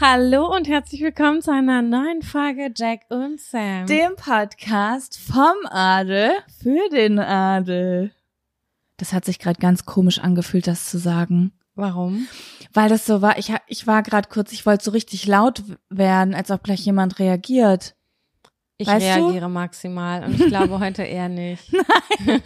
Hallo und herzlich willkommen zu einer neuen Folge Jack und Sam. Dem Podcast vom Adel für den Adel. Das hat sich gerade ganz komisch angefühlt, das zu sagen. Warum? Weil das so war, ich, ich war gerade kurz, ich wollte so richtig laut werden, als ob gleich jemand reagiert. Ich Weißt du? reagiere maximal und ich glaube heute eher nicht.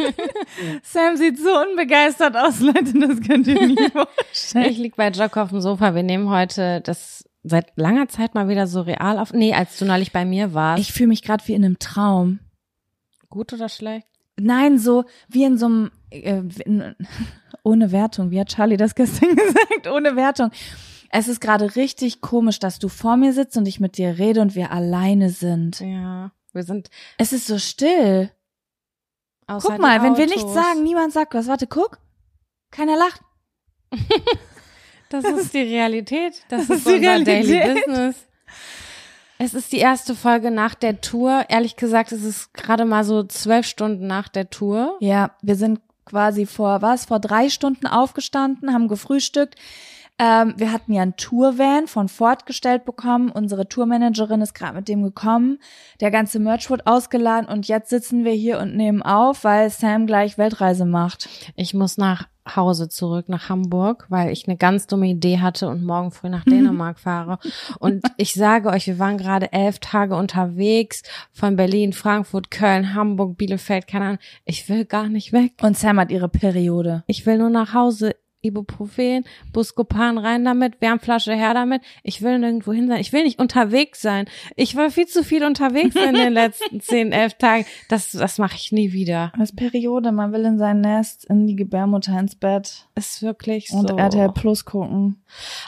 Sam sieht so unbegeistert aus, Leute, das könnt ihr nie vorstellen. Ich lieg bei Jock auf dem Sofa. Wir nehmen heute das seit langer Zeit mal wieder so real auf. Nee, als du neulich bei mir warst. Ich fühle mich gerade wie in einem Traum. Gut oder schlecht? Nein, so wie in so einem, äh, in, ohne Wertung, wie hat Charlie das gestern gesagt, ohne Wertung. Es ist gerade richtig komisch, dass du vor mir sitzt und ich mit dir rede und wir alleine sind. Ja. Wir sind Es ist so still. Guck mal, wenn wir nichts sagen, niemand sagt was. Warte, guck. Keiner lacht. Das ist die Realität. Das, Das ist ist die unser Daily Realität. Business. Es ist die erste Folge nach der Tour. Ehrlich gesagt, es ist gerade mal so zwölf Stunden nach der Tour. Ja, wir sind quasi vor was? Vor drei Stunden aufgestanden, haben gefrühstückt. Ähm, wir hatten ja einen Tourvan von Ford gestellt bekommen. Unsere Tourmanagerin ist gerade mit dem gekommen. Der ganze Merch wurde ausgeladen und jetzt sitzen wir hier und nehmen auf, weil Sam gleich Weltreise macht. Ich muss nach Hause zurück, nach Hamburg, weil ich eine ganz dumme Idee hatte und morgen früh nach Dänemark fahre. Und ich sage euch, wir waren gerade elf Tage unterwegs von Berlin, Frankfurt, Köln, Hamburg, Bielefeld, keine Ahnung. Ich will gar nicht weg. Und Sam hat ihre Periode. Ich will nur nach Hause. Ibuprofen, Buscopan rein damit, Wärmflasche her damit. Ich will nirgendwo hin sein. Ich will nicht unterwegs sein. Ich war viel zu viel unterwegs in den letzten zehn, elf Tagen. Das, das mache ich nie wieder. Das Periode, man will in sein Nest, in die Gebärmutter ins Bett Ist wirklich und so. RTL Plus gucken.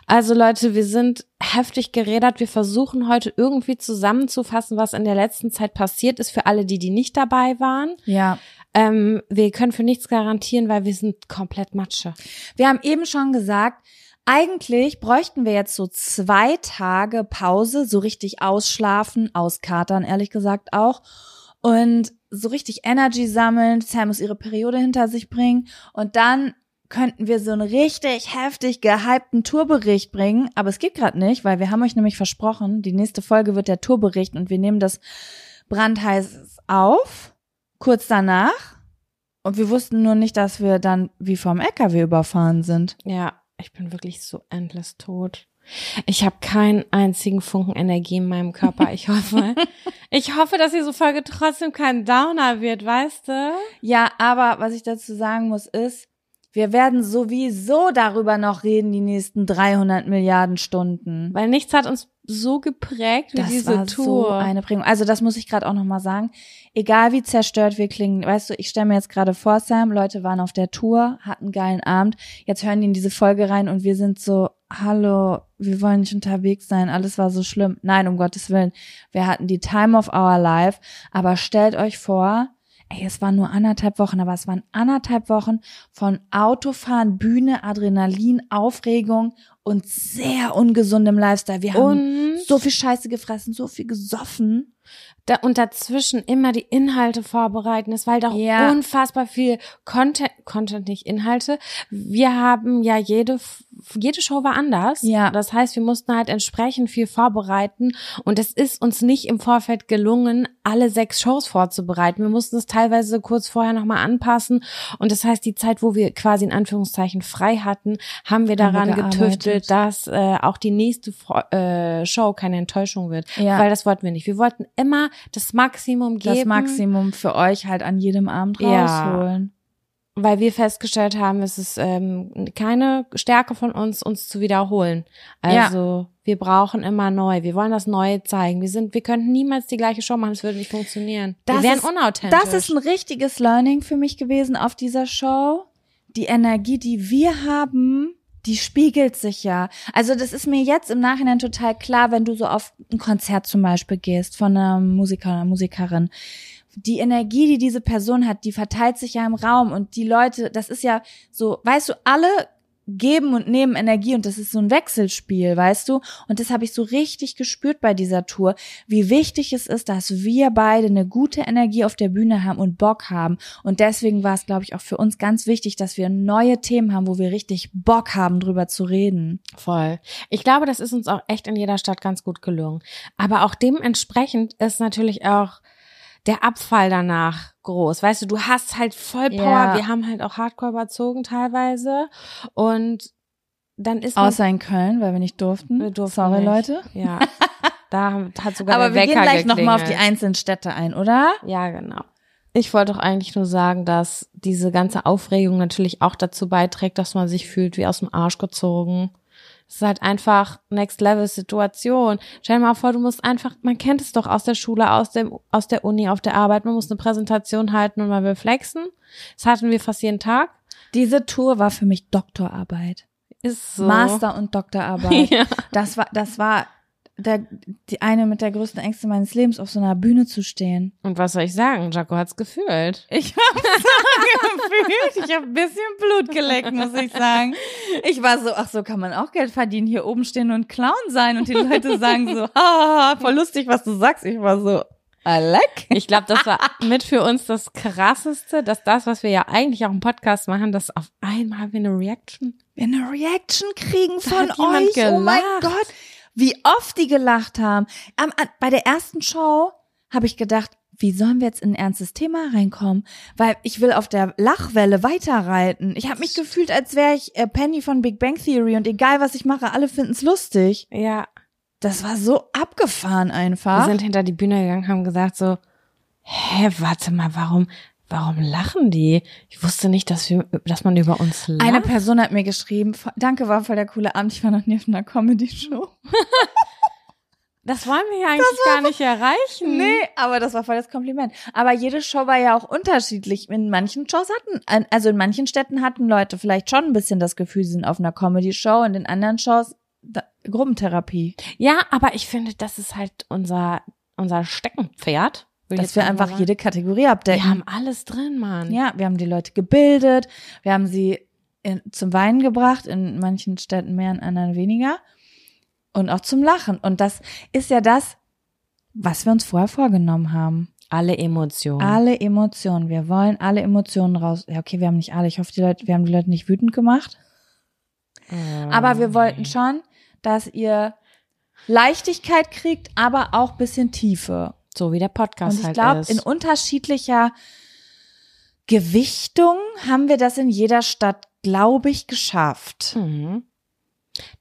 Also Leute, wir sind heftig gerädert. Wir versuchen heute irgendwie zusammenzufassen, was in der letzten Zeit passiert ist für alle, die, die nicht dabei waren. Ja. Ähm, wir können für nichts garantieren, weil wir sind komplett Matsche. Wir haben eben schon gesagt, eigentlich bräuchten wir jetzt so zwei Tage Pause, so richtig ausschlafen, auskatern, ehrlich gesagt auch. Und so richtig Energy sammeln. Sam muss ihre Periode hinter sich bringen. Und dann könnten wir so einen richtig heftig gehypten Tourbericht bringen. Aber es geht gerade nicht, weil wir haben euch nämlich versprochen, die nächste Folge wird der Tourbericht und wir nehmen das brandheiß auf, kurz danach. Und wir wussten nur nicht, dass wir dann wie vom LKW überfahren sind. Ja, ich bin wirklich so endless tot. Ich habe keinen einzigen Funken Energie in meinem Körper. Ich hoffe, ich hoffe, dass diese Folge trotzdem kein Downer wird, weißt du? Ja, aber was ich dazu sagen muss, ist, Wir werden sowieso darüber noch reden, die nächsten 300 Milliarden Stunden. Weil nichts hat uns so geprägt wie Das diese war Tour. so eine Prägung. Also das muss ich gerade auch noch mal sagen. Egal wie zerstört wir klingen, weißt du, ich stelle mir jetzt gerade vor, Sam, Leute waren auf der Tour, hatten einen geilen Abend, jetzt hören die in diese Folge rein und wir sind so, hallo, wir wollen nicht unterwegs sein, alles war so schlimm. Nein, um Gottes Willen. Wir hatten die Time of our life, aber stellt euch vor, ey, es waren nur anderthalb Wochen, aber es waren anderthalb Wochen von Autofahren, Bühne, Adrenalin, Aufregung und sehr ungesundem Lifestyle. Wir haben Und so viel Scheiße gefressen, so viel gesoffen. da, und dazwischen immer die Inhalte vorbereiten. Es war halt auch Ja. unfassbar viel Content, Content nicht Inhalte. Wir haben ja jede, jede Show war anders. Ja. Das heißt, wir mussten halt entsprechend viel vorbereiten und es ist uns nicht im Vorfeld gelungen, alle sechs Shows vorzubereiten. Wir mussten es teilweise kurz vorher nochmal anpassen und das heißt, die Zeit, wo wir quasi in Anführungszeichen frei hatten, haben wir Haben wir daran getüftelt, dass äh, auch die nächste äh, Show keine Enttäuschung wird. Ja. Weil das wollten wir nicht. Wir wollten immer das Maximum geben. Das Maximum für euch halt an jedem Abend Ja. rausholen. Weil wir festgestellt haben, es ist ähm, keine Stärke von uns, uns zu wiederholen. Also wir brauchen immer neu. Wir wollen das Neue zeigen. Wir sind, wir könnten niemals die gleiche Show machen. Es würde nicht funktionieren. Das wir wären ist- unauthentisch. Das ist ein richtiges Learning für mich gewesen auf dieser Show. Die Energie, die wir haben, die spiegelt sich ja. Also das ist mir jetzt im Nachhinein total klar, wenn du so auf ein Konzert zum Beispiel gehst von einem Musiker oder Musikerin. Die Energie, die diese Person hat, die verteilt sich ja im Raum und die Leute, das ist ja so, weißt du, alle geben und nehmen Energie und das ist so ein Wechselspiel, weißt du? Und das habe ich so richtig gespürt bei dieser Tour, wie wichtig es ist, dass wir beide eine gute Energie auf der Bühne haben und Bock haben. Und deswegen war es, glaube ich, auch für uns ganz wichtig, dass wir neue Themen haben, wo wir richtig Bock haben, drüber zu reden. Voll. Ich glaube, das ist uns auch echt in jeder Stadt ganz gut gelungen. Aber auch dementsprechend ist natürlich auch der Abfall danach groß. Weißt du, du hast halt Vollpower. Ja. Wir haben halt auch Hardcore überzogen teilweise. Und dann ist Außer in Köln, weil wir nicht durften. Wir durften Sorry, nicht. Leute. Ja, da hat sogar Aber der wir Wecker gehen gleich nochmal auf die einzelnen Städte ein, oder? Ja, genau. Ich wollte doch eigentlich nur sagen, dass diese ganze Aufregung natürlich auch dazu beiträgt, dass man sich fühlt wie aus dem Arsch gezogen. Es ist halt einfach Next Level Situation. Stell dir mal vor, du musst einfach, man kennt es doch aus der Schule, aus dem, aus der Uni, auf der Arbeit, man muss eine Präsentation halten und man will flexen. Das hatten wir fast jeden Tag. Diese Tour war für mich Doktorarbeit. Ist so. Master- und Doktorarbeit. Ja. Das war, das war der, die eine mit der größten Ängste meines Lebens, auf so einer Bühne zu stehen. Und was soll ich sagen? Jaco hat's gefühlt. Ich habe so gefühlt, ich habe ein bisschen Blut geleckt, muss ich sagen. Ich war so, ach so kann man auch Geld verdienen, hier oben stehen und Clown sein und die Leute sagen so, haha, voll lustig, was du sagst. Ich war so, Alec? Ich glaube, das war mit für uns das krasseste, dass das, was wir ja eigentlich auch im Podcast machen, dass auf einmal wir eine Reaction. Wir eine Reaction kriegen Da von euch. Oh mein. Gott, wie oft die gelacht haben. Am, bei der ersten Show habe ich gedacht, wie sollen wir jetzt in ein ernstes Thema reinkommen? Weil ich will auf der Lachwelle weiterreiten. Ich habe mich gefühlt, als wäre ich äh, Penny von Big Bang Theory und egal was ich mache, alle finden's lustig. Ja, Das war so abgefahren wir einfach. sind hinter die Bühne gegangen, haben gesagt so, hä, warte mal, warum, warum lachen die? Ich wusste nicht, dass wir, dass man über uns lacht. Eine Person hat mir geschrieben, "Vo- danke, war voll der coole Abend, ich war noch nie auf einer Comedy-Show. das wollen wir ja eigentlich gar nicht erreichen. Nee, aber das war voll das Kompliment. Aber jede Show war ja auch unterschiedlich. In manchen Shows hatten, also in manchen Städten hatten Leute vielleicht schon ein bisschen das Gefühl, sie sind auf einer Comedy-Show und in anderen Shows da, Gruppentherapie. Ja, aber ich finde, das ist halt unser, unser Steckenpferd. Ich Dass wir einfach jede Kategorie abdecken. Wir haben alles drin, Mann. ja, wir haben die Leute gebildet, wir haben sie in, zum Weinen gebracht, in manchen Städten mehr, in anderen weniger. Und auch zum Lachen. Und das ist ja das, was wir uns vorher vorgenommen haben. Alle Emotionen. Alle Emotionen. Wir wollen alle Emotionen raus. Ja, okay, wir haben nicht alle. Ich hoffe, die Leute, wir haben die Leute nicht wütend gemacht. Ähm, Aber wir wollten schon, dass ihr Leichtigkeit kriegt, aber auch bisschen Tiefe. So wie der Podcast Und ich halt glaube, ist. in unterschiedlicher Gewichtung haben wir das in jeder Stadt, glaube ich, geschafft. Mhm.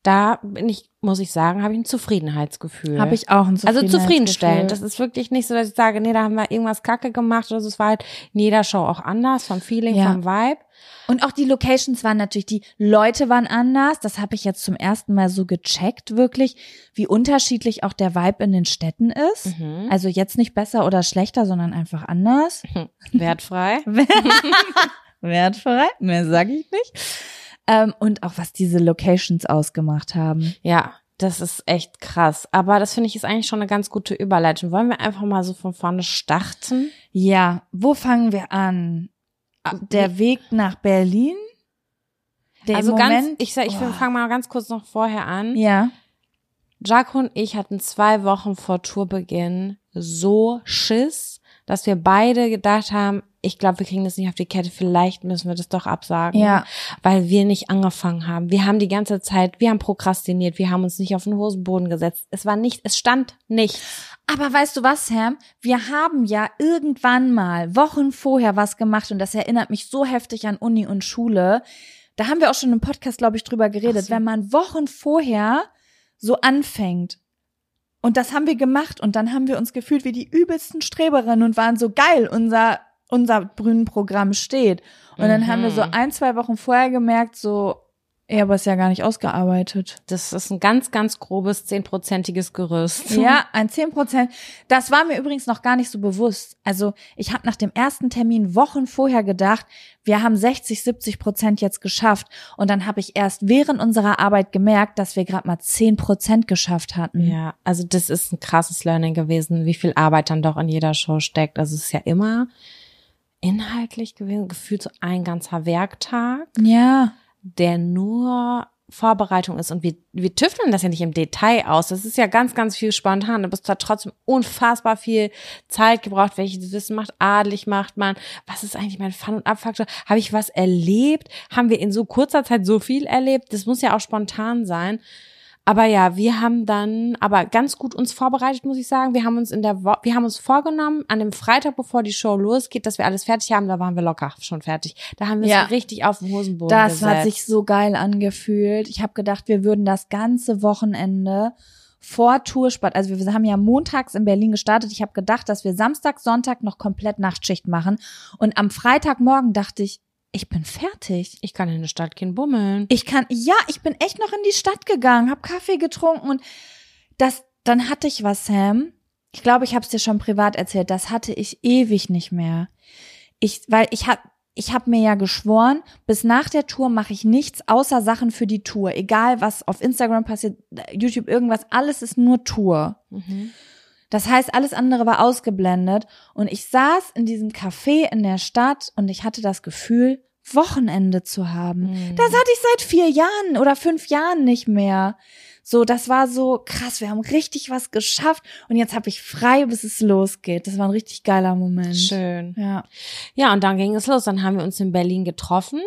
Da bin ich, muss ich sagen, habe ich ein Zufriedenheitsgefühl. Habe ich auch ein Also Zufriedenheitsgefühl. zufriedenstellend. Das ist wirklich nicht so, dass ich sage, nee, da haben wir irgendwas kacke gemacht oder so. Es war halt in jeder Show auch anders, vom Feeling, Ja. vom Vibe. Und auch die Locations waren natürlich, die Leute waren anders. Das habe ich jetzt zum ersten Mal so gecheckt, wirklich, wie unterschiedlich auch der Vibe in den Städten ist. Mhm. Also jetzt nicht besser oder schlechter, sondern einfach anders. Wertfrei. Wertfrei, mehr sage ich nicht. Ähm, und auch was diese Locations ausgemacht haben. Ja, das ist echt krass. Aber das finde ich ist eigentlich schon eine ganz gute Überleitung. Wollen wir einfach mal so von vorne starten? Ja, wo fangen wir an? Der Weg nach Berlin? Der also Moment, ganz, ich sag, ich oh. fange mal ganz kurz noch vorher an. Ja. Jaco und ich hatten zwei Wochen vor Tourbeginn so Schiss, dass wir beide gedacht haben, ich glaube, wir kriegen das nicht auf die Kette, vielleicht müssen wir das doch absagen. Ja. Weil wir nicht angefangen haben. Wir haben die ganze Zeit, wir haben prokrastiniert, wir haben uns nicht auf den Hosenboden gesetzt. Es war nicht, es stand nicht. Aber weißt du was, Sam? Wir haben ja irgendwann mal Wochen vorher was gemacht und das erinnert mich so heftig an Uni und Schule. Da haben wir auch schon im Podcast, glaube ich, drüber geredet. So. Wenn man Wochen vorher so anfängt. Und das haben wir gemacht und dann haben wir uns gefühlt wie die übelsten Streberinnen und waren so geil, unser, unser Brünnenprogramm steht. Und dann haben wir so Mhm. ein, zwei Wochen vorher gemerkt, so, ja, aber ist ja gar nicht ausgearbeitet. Das ist ein ganz, ganz grobes, zehnprozentiges Gerüst. Ja, ein 10 Prozent. Das war mir übrigens noch gar nicht so bewusst. Also ich habe nach dem ersten Termin Wochen vorher gedacht, wir haben 60, 70 Prozent jetzt geschafft. Und dann habe ich erst während unserer Arbeit gemerkt, dass wir gerade mal 10 Prozent geschafft hatten. Ja, also das ist ein krasses Learning gewesen, wie viel Arbeit dann doch in jeder Show steckt. Also es ist ja immer inhaltlich gewesen, gefühlt so ein ganzer Werktag, Ja. der nur Vorbereitung ist. Und wir, wir tüfteln das ja nicht im Detail aus. Das ist ja ganz, ganz viel spontan. Aber es hat trotzdem unfassbar viel Zeit gebraucht. Welches Wissen macht adelig, macht man? Was ist eigentlich mein Fun- und Abfaktor? Habe ich was erlebt? Haben wir in so kurzer Zeit so viel erlebt? Das muss ja auch spontan sein. Aber ja, wir haben dann aber ganz gut uns vorbereitet, muss ich sagen. Wir haben uns in der Wo wir haben uns vorgenommen, an dem Freitag, bevor die Show losgeht, dass wir alles fertig haben. Da waren wir locker schon fertig. Da haben wir Ja. es richtig auf den Hosenboden Das gesetzt. hat sich so geil angefühlt. Ich habe gedacht, wir würden das ganze Wochenende vor Toursport, also wir haben ja montags in Berlin gestartet. Ich habe gedacht, dass wir Samstag, Sonntag noch komplett Nachtschicht machen. Und am Freitagmorgen dachte ich, ich bin fertig. ich kann in der Stadt gehen bummeln. Ich kann, ja, ich bin echt noch in die Stadt gegangen, habe Kaffee getrunken und das, dann hatte ich was, Sam. Ich glaube, ich habe es dir schon privat erzählt. Das hatte ich ewig nicht mehr. Ich, weil ich hab, ich habe mir ja geschworen, bis nach der Tour mache ich nichts außer Sachen für die Tour. Egal was auf Instagram passiert, YouTube irgendwas, alles ist nur Tour. Mhm. Das heißt, alles andere war ausgeblendet und ich saß in diesem Café in der Stadt und ich hatte das Gefühl, Wochenende zu haben. Mhm. Das hatte ich seit vier Jahren oder fünf Jahren nicht mehr. So, das war so krass. Wir haben richtig was geschafft und jetzt habe ich frei, bis es losgeht. Das war ein richtig geiler Moment. Schön. Ja. Ja, und dann ging es los. Dann haben wir uns in Berlin getroffen.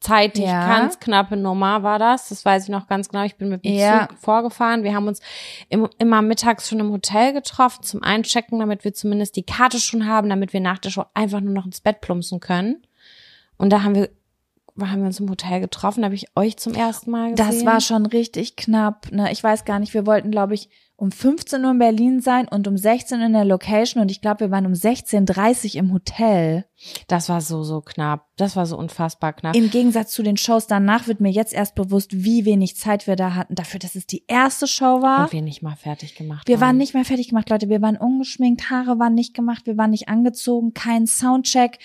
Zeitig, Ja. ganz knappe Nummer war das. Das weiß ich noch ganz genau. Ich bin mit dem Ja. Zug vorgefahren. Wir haben uns im, immer mittags schon im Hotel getroffen zum Einchecken, damit wir zumindest die Karte schon haben, damit wir nach der Show einfach nur noch ins Bett plumpsen können. Und da haben wir, haben wir uns im Hotel getroffen. Da habe ich euch zum ersten Mal gesehen. Das war schon richtig knapp. Ne? Ich weiß gar nicht, wir wollten, glaube ich, um 15 Uhr in Berlin sein und um 16 Uhr in der Location und ich glaube, wir waren um 16.30 Uhr im Hotel. Das war so, so knapp. Das war so unfassbar knapp. Im Gegensatz zu den Shows danach wird mir jetzt erst bewusst, wie wenig Zeit wir da hatten. Dafür, dass es die erste Show war. und wir nicht mal fertig gemacht Wir haben. waren nicht mehr fertig gemacht, Leute. Wir waren ungeschminkt, Haare waren nicht gemacht, wir waren nicht angezogen, kein Soundcheck.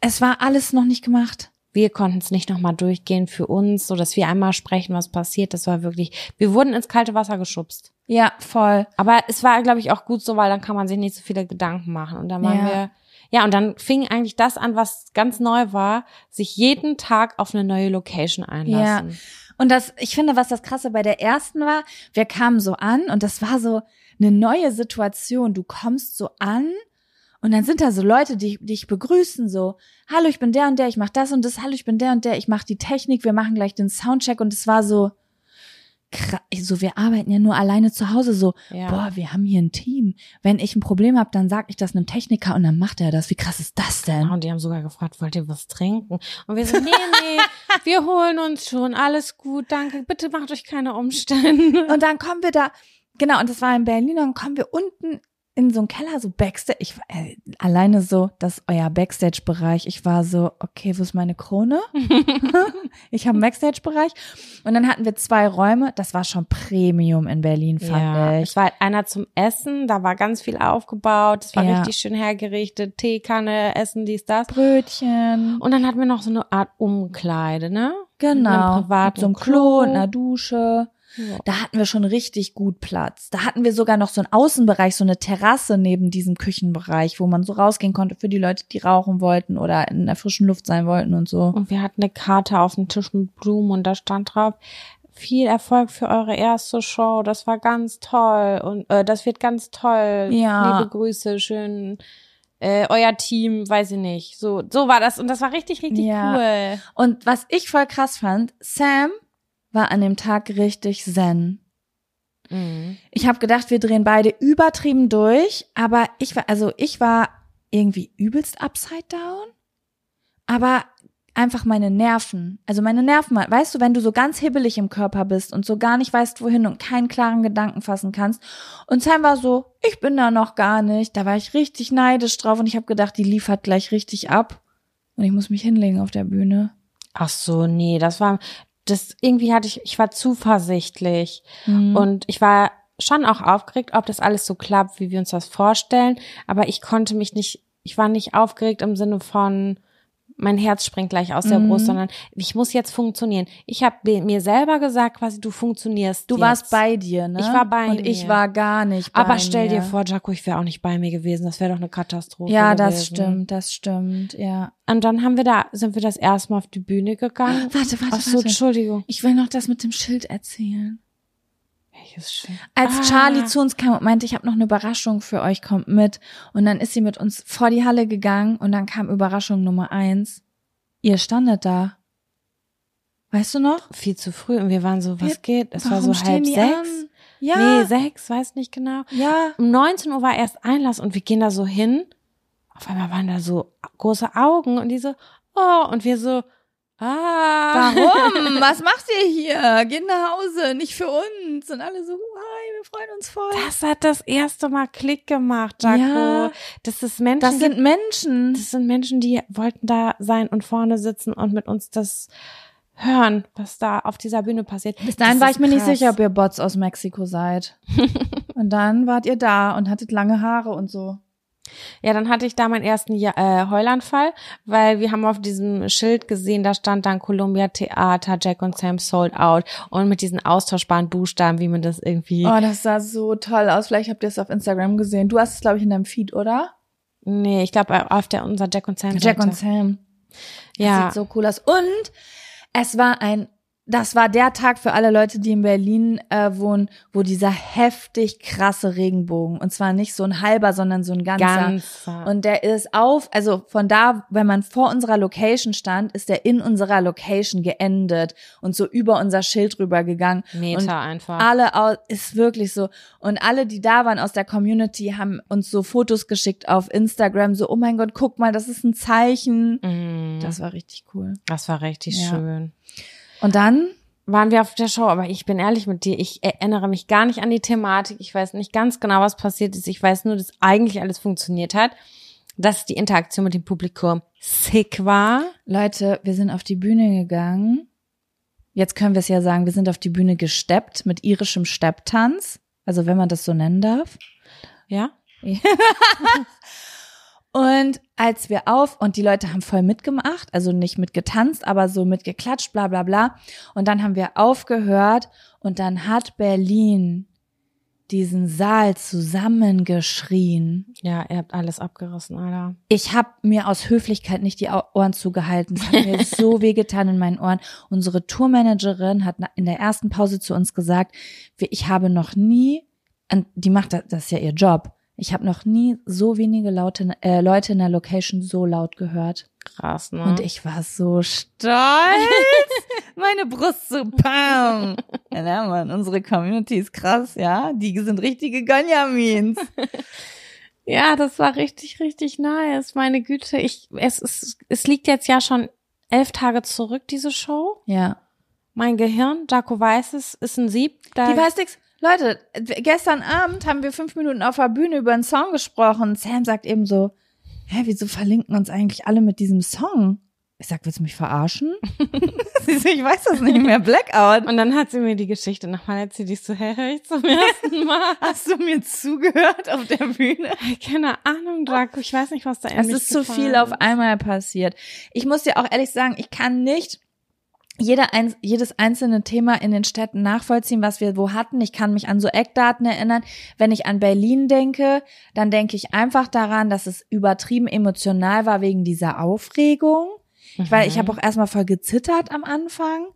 Es war alles noch nicht gemacht. wir konnten es nicht nochmal durchgehen für uns, so dass wir einmal sprechen, was passiert. Das war wirklich, wir wurden ins kalte Wasser geschubst. Ja, voll. Aber es war, glaube ich, auch gut so, weil dann kann man sich nicht so viele Gedanken machen. Und dann waren Ja. wir, ja, und dann fing eigentlich das an, was ganz neu war, sich jeden Tag auf eine neue Location einlassen. Und das, ich finde, was das Krasse bei der ersten war, wir kamen so an und das war so eine neue Situation. Du kommst so an und dann sind da so Leute, die dich begrüßen, so, hallo, ich bin der und der, ich mach das und das, hallo, ich bin der und der, ich mach die Technik, wir machen gleich den Soundcheck und es war so, so, wir arbeiten ja nur alleine zu Hause, so, Ja. boah, wir haben hier ein Team. Wenn ich ein Problem habe, dann sag ich das einem Techniker und dann macht er das. Wie krass ist das denn? Und die haben sogar gefragt, wollt ihr was trinken? Und wir so, nee, nee, wir holen uns schon, alles gut, danke, bitte macht euch keine Umstände. Und dann kommen wir da, genau, und das war in Berlin, und dann kommen wir unten in so einen Keller, so Backstage. Ich war äh, alleine so, das ist euer Backstage-Bereich. Ich war so, okay, wo ist meine Krone? ich habe einen Backstage-Bereich. Und dann hatten wir zwei Räume. Das war schon Premium in Berlin, fand ja, ich. es war einer zum Essen, da war ganz viel aufgebaut, es war Ja. richtig schön hergerichtet, Teekanne, Essen, dies, das. Brötchen. Und dann hatten wir noch so eine Art Umkleide, ne? Genau. Einem mit so einem Klo. Klo und einer Dusche. Ja. Da hatten wir schon richtig gut Platz. Da hatten wir sogar noch so einen Außenbereich, so eine Terrasse neben diesem Küchenbereich, wo man so rausgehen konnte für die Leute, die rauchen wollten oder in der frischen Luft sein wollten und so. Und wir hatten eine Karte auf dem Tisch mit Blumen und da stand drauf, viel Erfolg für eure erste Show. Das war ganz toll und äh, das wird ganz toll. Ja. Liebe Grüße, schön. Äh, euer Team, weiß ich nicht. So, so war das und das war richtig, richtig Ja. cool. Und was ich voll krass fand, Sam war an dem Tag richtig zen. Mhm. Ich habe gedacht, wir drehen beide übertrieben durch, aber ich war, also ich war irgendwie übelst upside down, aber einfach meine Nerven, also meine Nerven, weißt du, wenn du so ganz hibbelig im Körper bist und so gar nicht weißt, wohin und keinen klaren Gedanken fassen kannst. Und Sam war so, ich bin da noch gar nicht. Da war ich richtig neidisch drauf und ich habe gedacht, die liefert gleich richtig ab und ich muss mich hinlegen auf der Bühne. Ach so, nee, das war, das irgendwie hatte ich, ich war zuversichtlich Mhm. und ich war schon auch aufgeregt, ob das alles so klappt, wie wir uns das vorstellen. Aber ich konnte mich nicht, ich war nicht aufgeregt im Sinne von, mein Herz springt gleich aus der Mhm. Brust, sondern ich muss jetzt funktionieren. Ich habe mir selber gesagt, quasi, du funktionierst. Du jetzt. warst bei dir, ne? Ich war bei Und ich mir. war gar nicht bei Aber stell mir. dir vor, Jaco, ich wäre auch nicht bei mir gewesen. Das wäre doch eine Katastrophe. Ja, das gewesen. stimmt, das stimmt, ja. Und dann haben wir da, sind wir das erste Mal auf die Bühne gegangen. Warte, warte, Ach so, warte. Entschuldigung. Ich will noch das mit dem Schild erzählen. Welches Schild? Als Ah. Charlie zu uns kam und meinte, ich habe noch eine Überraschung für euch, kommt mit. Und dann ist sie mit uns vor die Halle gegangen und dann kam Überraschung Nummer eins. Ihr standet da. Weißt du noch? viel zu früh und wir waren so, was Wir- geht? Es war so halb sechs. an? Ja. Nee, sechs, weiß nicht genau. ja. Um 19 Uhr war erst Einlass und wir gehen da so hin. Auf einmal waren da so große Augen und die so, oh, und wir so, ah. Warum? Was macht ihr hier? Geht nach Hause, nicht für uns. Und alle so, hi, wir freuen uns voll. Das hat das erste Mal Klick gemacht, Jaco. Ja. Das ist Menschen, Das sind Menschen. das sind Menschen, die wollten da sein und vorne sitzen und mit uns das hören, was da auf dieser Bühne passiert. Bis dahin Das war ich mir nicht krass. sicher, ob ihr Bots aus Mexiko seid. und dann wart ihr da und hattet lange Haare und so. Ja, dann hatte ich da meinen ersten ja äh, Heulanfall, weil wir haben auf diesem Schild gesehen, da stand dann Columbia Theater, Jack und Sam sold out und mit diesen austauschbaren Buchstaben, wie man das irgendwie. Oh, das sah so toll aus. Vielleicht habt ihr es auf Instagram gesehen. Du hast es, glaube ich, in deinem Feed, oder? Nee, ich glaube auf der unser Jack und Sam. Jack und Sam. Ja. Sieht so cool aus. Und es war ein, das war der Tag für alle Leute, die in Berlin äh, wohnen, wo dieser heftig krasse Regenbogen, und zwar nicht so ein halber, sondern so ein ganzer. Ganzer. Und der ist auf, also von da, wenn man vor unserer Location stand, ist der in unserer Location geendet und so über unser Schild rübergegangen. Meter und einfach. Alle aus, ist wirklich so. Und alle, die da waren aus der Community, haben uns so Fotos geschickt auf Instagram, so, oh mein Gott, guck mal, das ist ein Zeichen. Mhm. Das war richtig cool. das war richtig Ja. schön. Und dann? Waren wir auf der Show, aber ich bin ehrlich mit dir, ich erinnere mich gar nicht an die Thematik. Ich weiß nicht ganz genau, was passiert ist. Ich weiß nur, dass eigentlich alles funktioniert hat. Dass die Interaktion mit dem Publikum sick war. Leute, wir sind auf die Bühne gegangen. Jetzt können wir es ja sagen, wir sind auf die Bühne gesteppt mit irischem Stepptanz. Also wenn man das so nennen darf. Ja? Und als wir auf, und die Leute haben voll mitgemacht, also nicht mitgetanzt, aber so mitgeklatscht, bla bla bla. Und dann haben wir aufgehört und dann hat Berlin diesen Saal zusammengeschrien. Ja, ihr habt alles abgerissen, Alter. Ich habe mir aus Höflichkeit nicht die Ohren zugehalten. Es hat mir so wehgetan in meinen Ohren. Unsere Tourmanagerin hat in der ersten Pause zu uns gesagt, ich habe noch nie, und die macht das, das ist ja ihr Job, ich habe noch nie so wenige Laute, äh, Leute in der Location so laut gehört. Krass, ne? Und ich war so stolz. Meine Brust so bam. Ja, Mann, unsere Community ist krass, ja. Die sind richtige Gonjamins. ja, das war richtig, richtig nice. Meine Güte, ich, es ist, es liegt jetzt ja schon elf Tage zurück, diese Show. Ja. Mein Gehirn, Jaco weiß es, ist ein Sieb. Da Die weiß nix. Leute, gestern Abend haben wir fünf Minuten auf der Bühne über einen Song gesprochen. Sam sagt eben so, hä, wieso verlinken uns eigentlich alle mit diesem Song? Ich sag, willst du mich verarschen? Sie so, ich weiß das nicht mehr, Blackout. Und dann hat sie mir die Geschichte nochmal erzählt. Ich so, hä, hör ich zum ersten Mal? Hast du mir zugehört auf der Bühne? Keine Ahnung, Draco. Ich weiß nicht, was da Es ist zu viel auf einmal passiert. Ich muss dir auch ehrlich sagen, ich kann nicht jeder ein, jedes einzelne Thema in den Städten nachvollziehen, was wir wo hatten. Ich kann mich an so Eckdaten erinnern. Wenn ich an Berlin denke, dann denke ich einfach daran, dass es übertrieben emotional war wegen dieser Aufregung. Ich, weil ich habe auch erstmal voll gezittert am Anfang,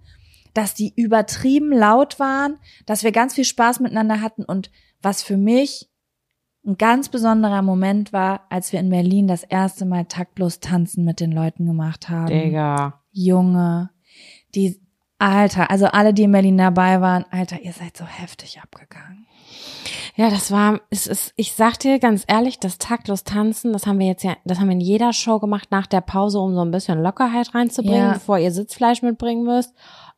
dass die übertrieben laut waren, dass wir ganz viel Spaß miteinander hatten und was für mich ein ganz besonderer Moment war, als wir in Berlin das erste Mal taktlos tanzen mit den Leuten gemacht haben. Digga. Junge, die, Alter, also alle, die in Berlin dabei waren, Alter, ihr seid so heftig abgegangen. Ja, das war, es ist, ich sag dir ganz ehrlich, das taktlos tanzen, das haben wir jetzt ja, das haben wir in jeder Show gemacht nach der Pause, um so ein bisschen Lockerheit reinzubringen, Ja. bevor ihr Sitzfleisch mitbringen müsst.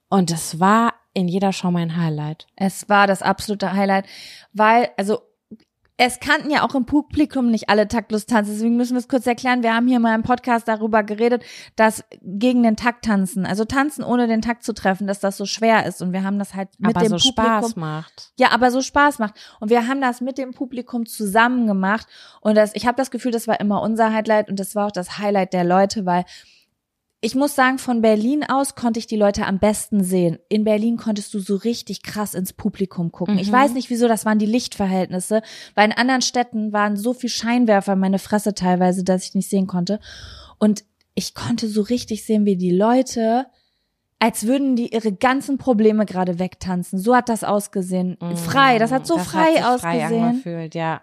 Und das war in jeder Show mein Highlight. Es war das absolute Highlight, weil, also, es kannten ja auch im Publikum nicht alle taktlos tanzen, deswegen müssen wir es kurz erklären. Wir haben hier mal im Podcast darüber geredet, dass gegen den Takt tanzen, also tanzen ohne den Takt zu treffen, dass das so schwer ist und wir haben das halt mit aber dem so Publikum Spaß macht. Ja, aber so Spaß macht. Und wir haben das mit dem Publikum zusammen gemacht. Und das, ich habe das Gefühl, das war immer unser Highlight und das war auch das Highlight der Leute, weil ich muss sagen, von Berlin aus konnte ich die Leute am besten sehen. In Berlin konntest du so richtig krass ins Publikum gucken. Ich Mhm. weiß nicht, wieso, das waren die Lichtverhältnisse, weil in anderen Städten waren so viel Scheinwerfer in meine Fresse teilweise, dass ich nicht sehen konnte. Und ich konnte so richtig sehen, wie die Leute, als würden die ihre ganzen Probleme gerade wegtanzen. So hat das ausgesehen. Frei, das hat so Mhm. Das frei sich ausgesehen. angefühlt, ja.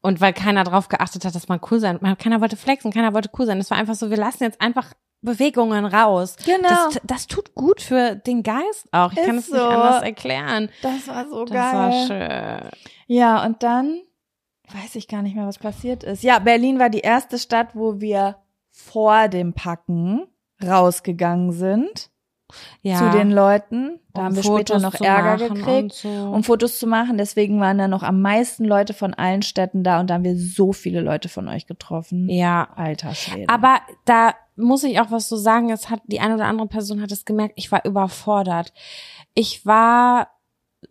Und weil keiner drauf geachtet hat, dass man cool sein, man- keiner wollte flexen, keiner wollte cool sein. Es war einfach so, wir lassen jetzt einfach Bewegungen raus. Genau. Das, das tut gut für den Geist auch. Ich kann es Ist nicht so. anders erklären. Das war so Das war schön. Ja, und dann weiß ich gar nicht mehr, was passiert ist. Ja, Berlin war die erste Stadt, wo wir vor dem Packen rausgegangen sind Ja. zu den Leuten. Da Um haben wir Fotos später noch Ärger gekriegt. so. um Fotos zu machen. Deswegen waren da noch am meisten Leute von allen Städten da und da haben wir so viele Leute von euch getroffen. ja. Alter Schwede. Aber da muss ich auch was so sagen. Es hat die eine oder andere Person hat es gemerkt. Ich war überfordert. Ich war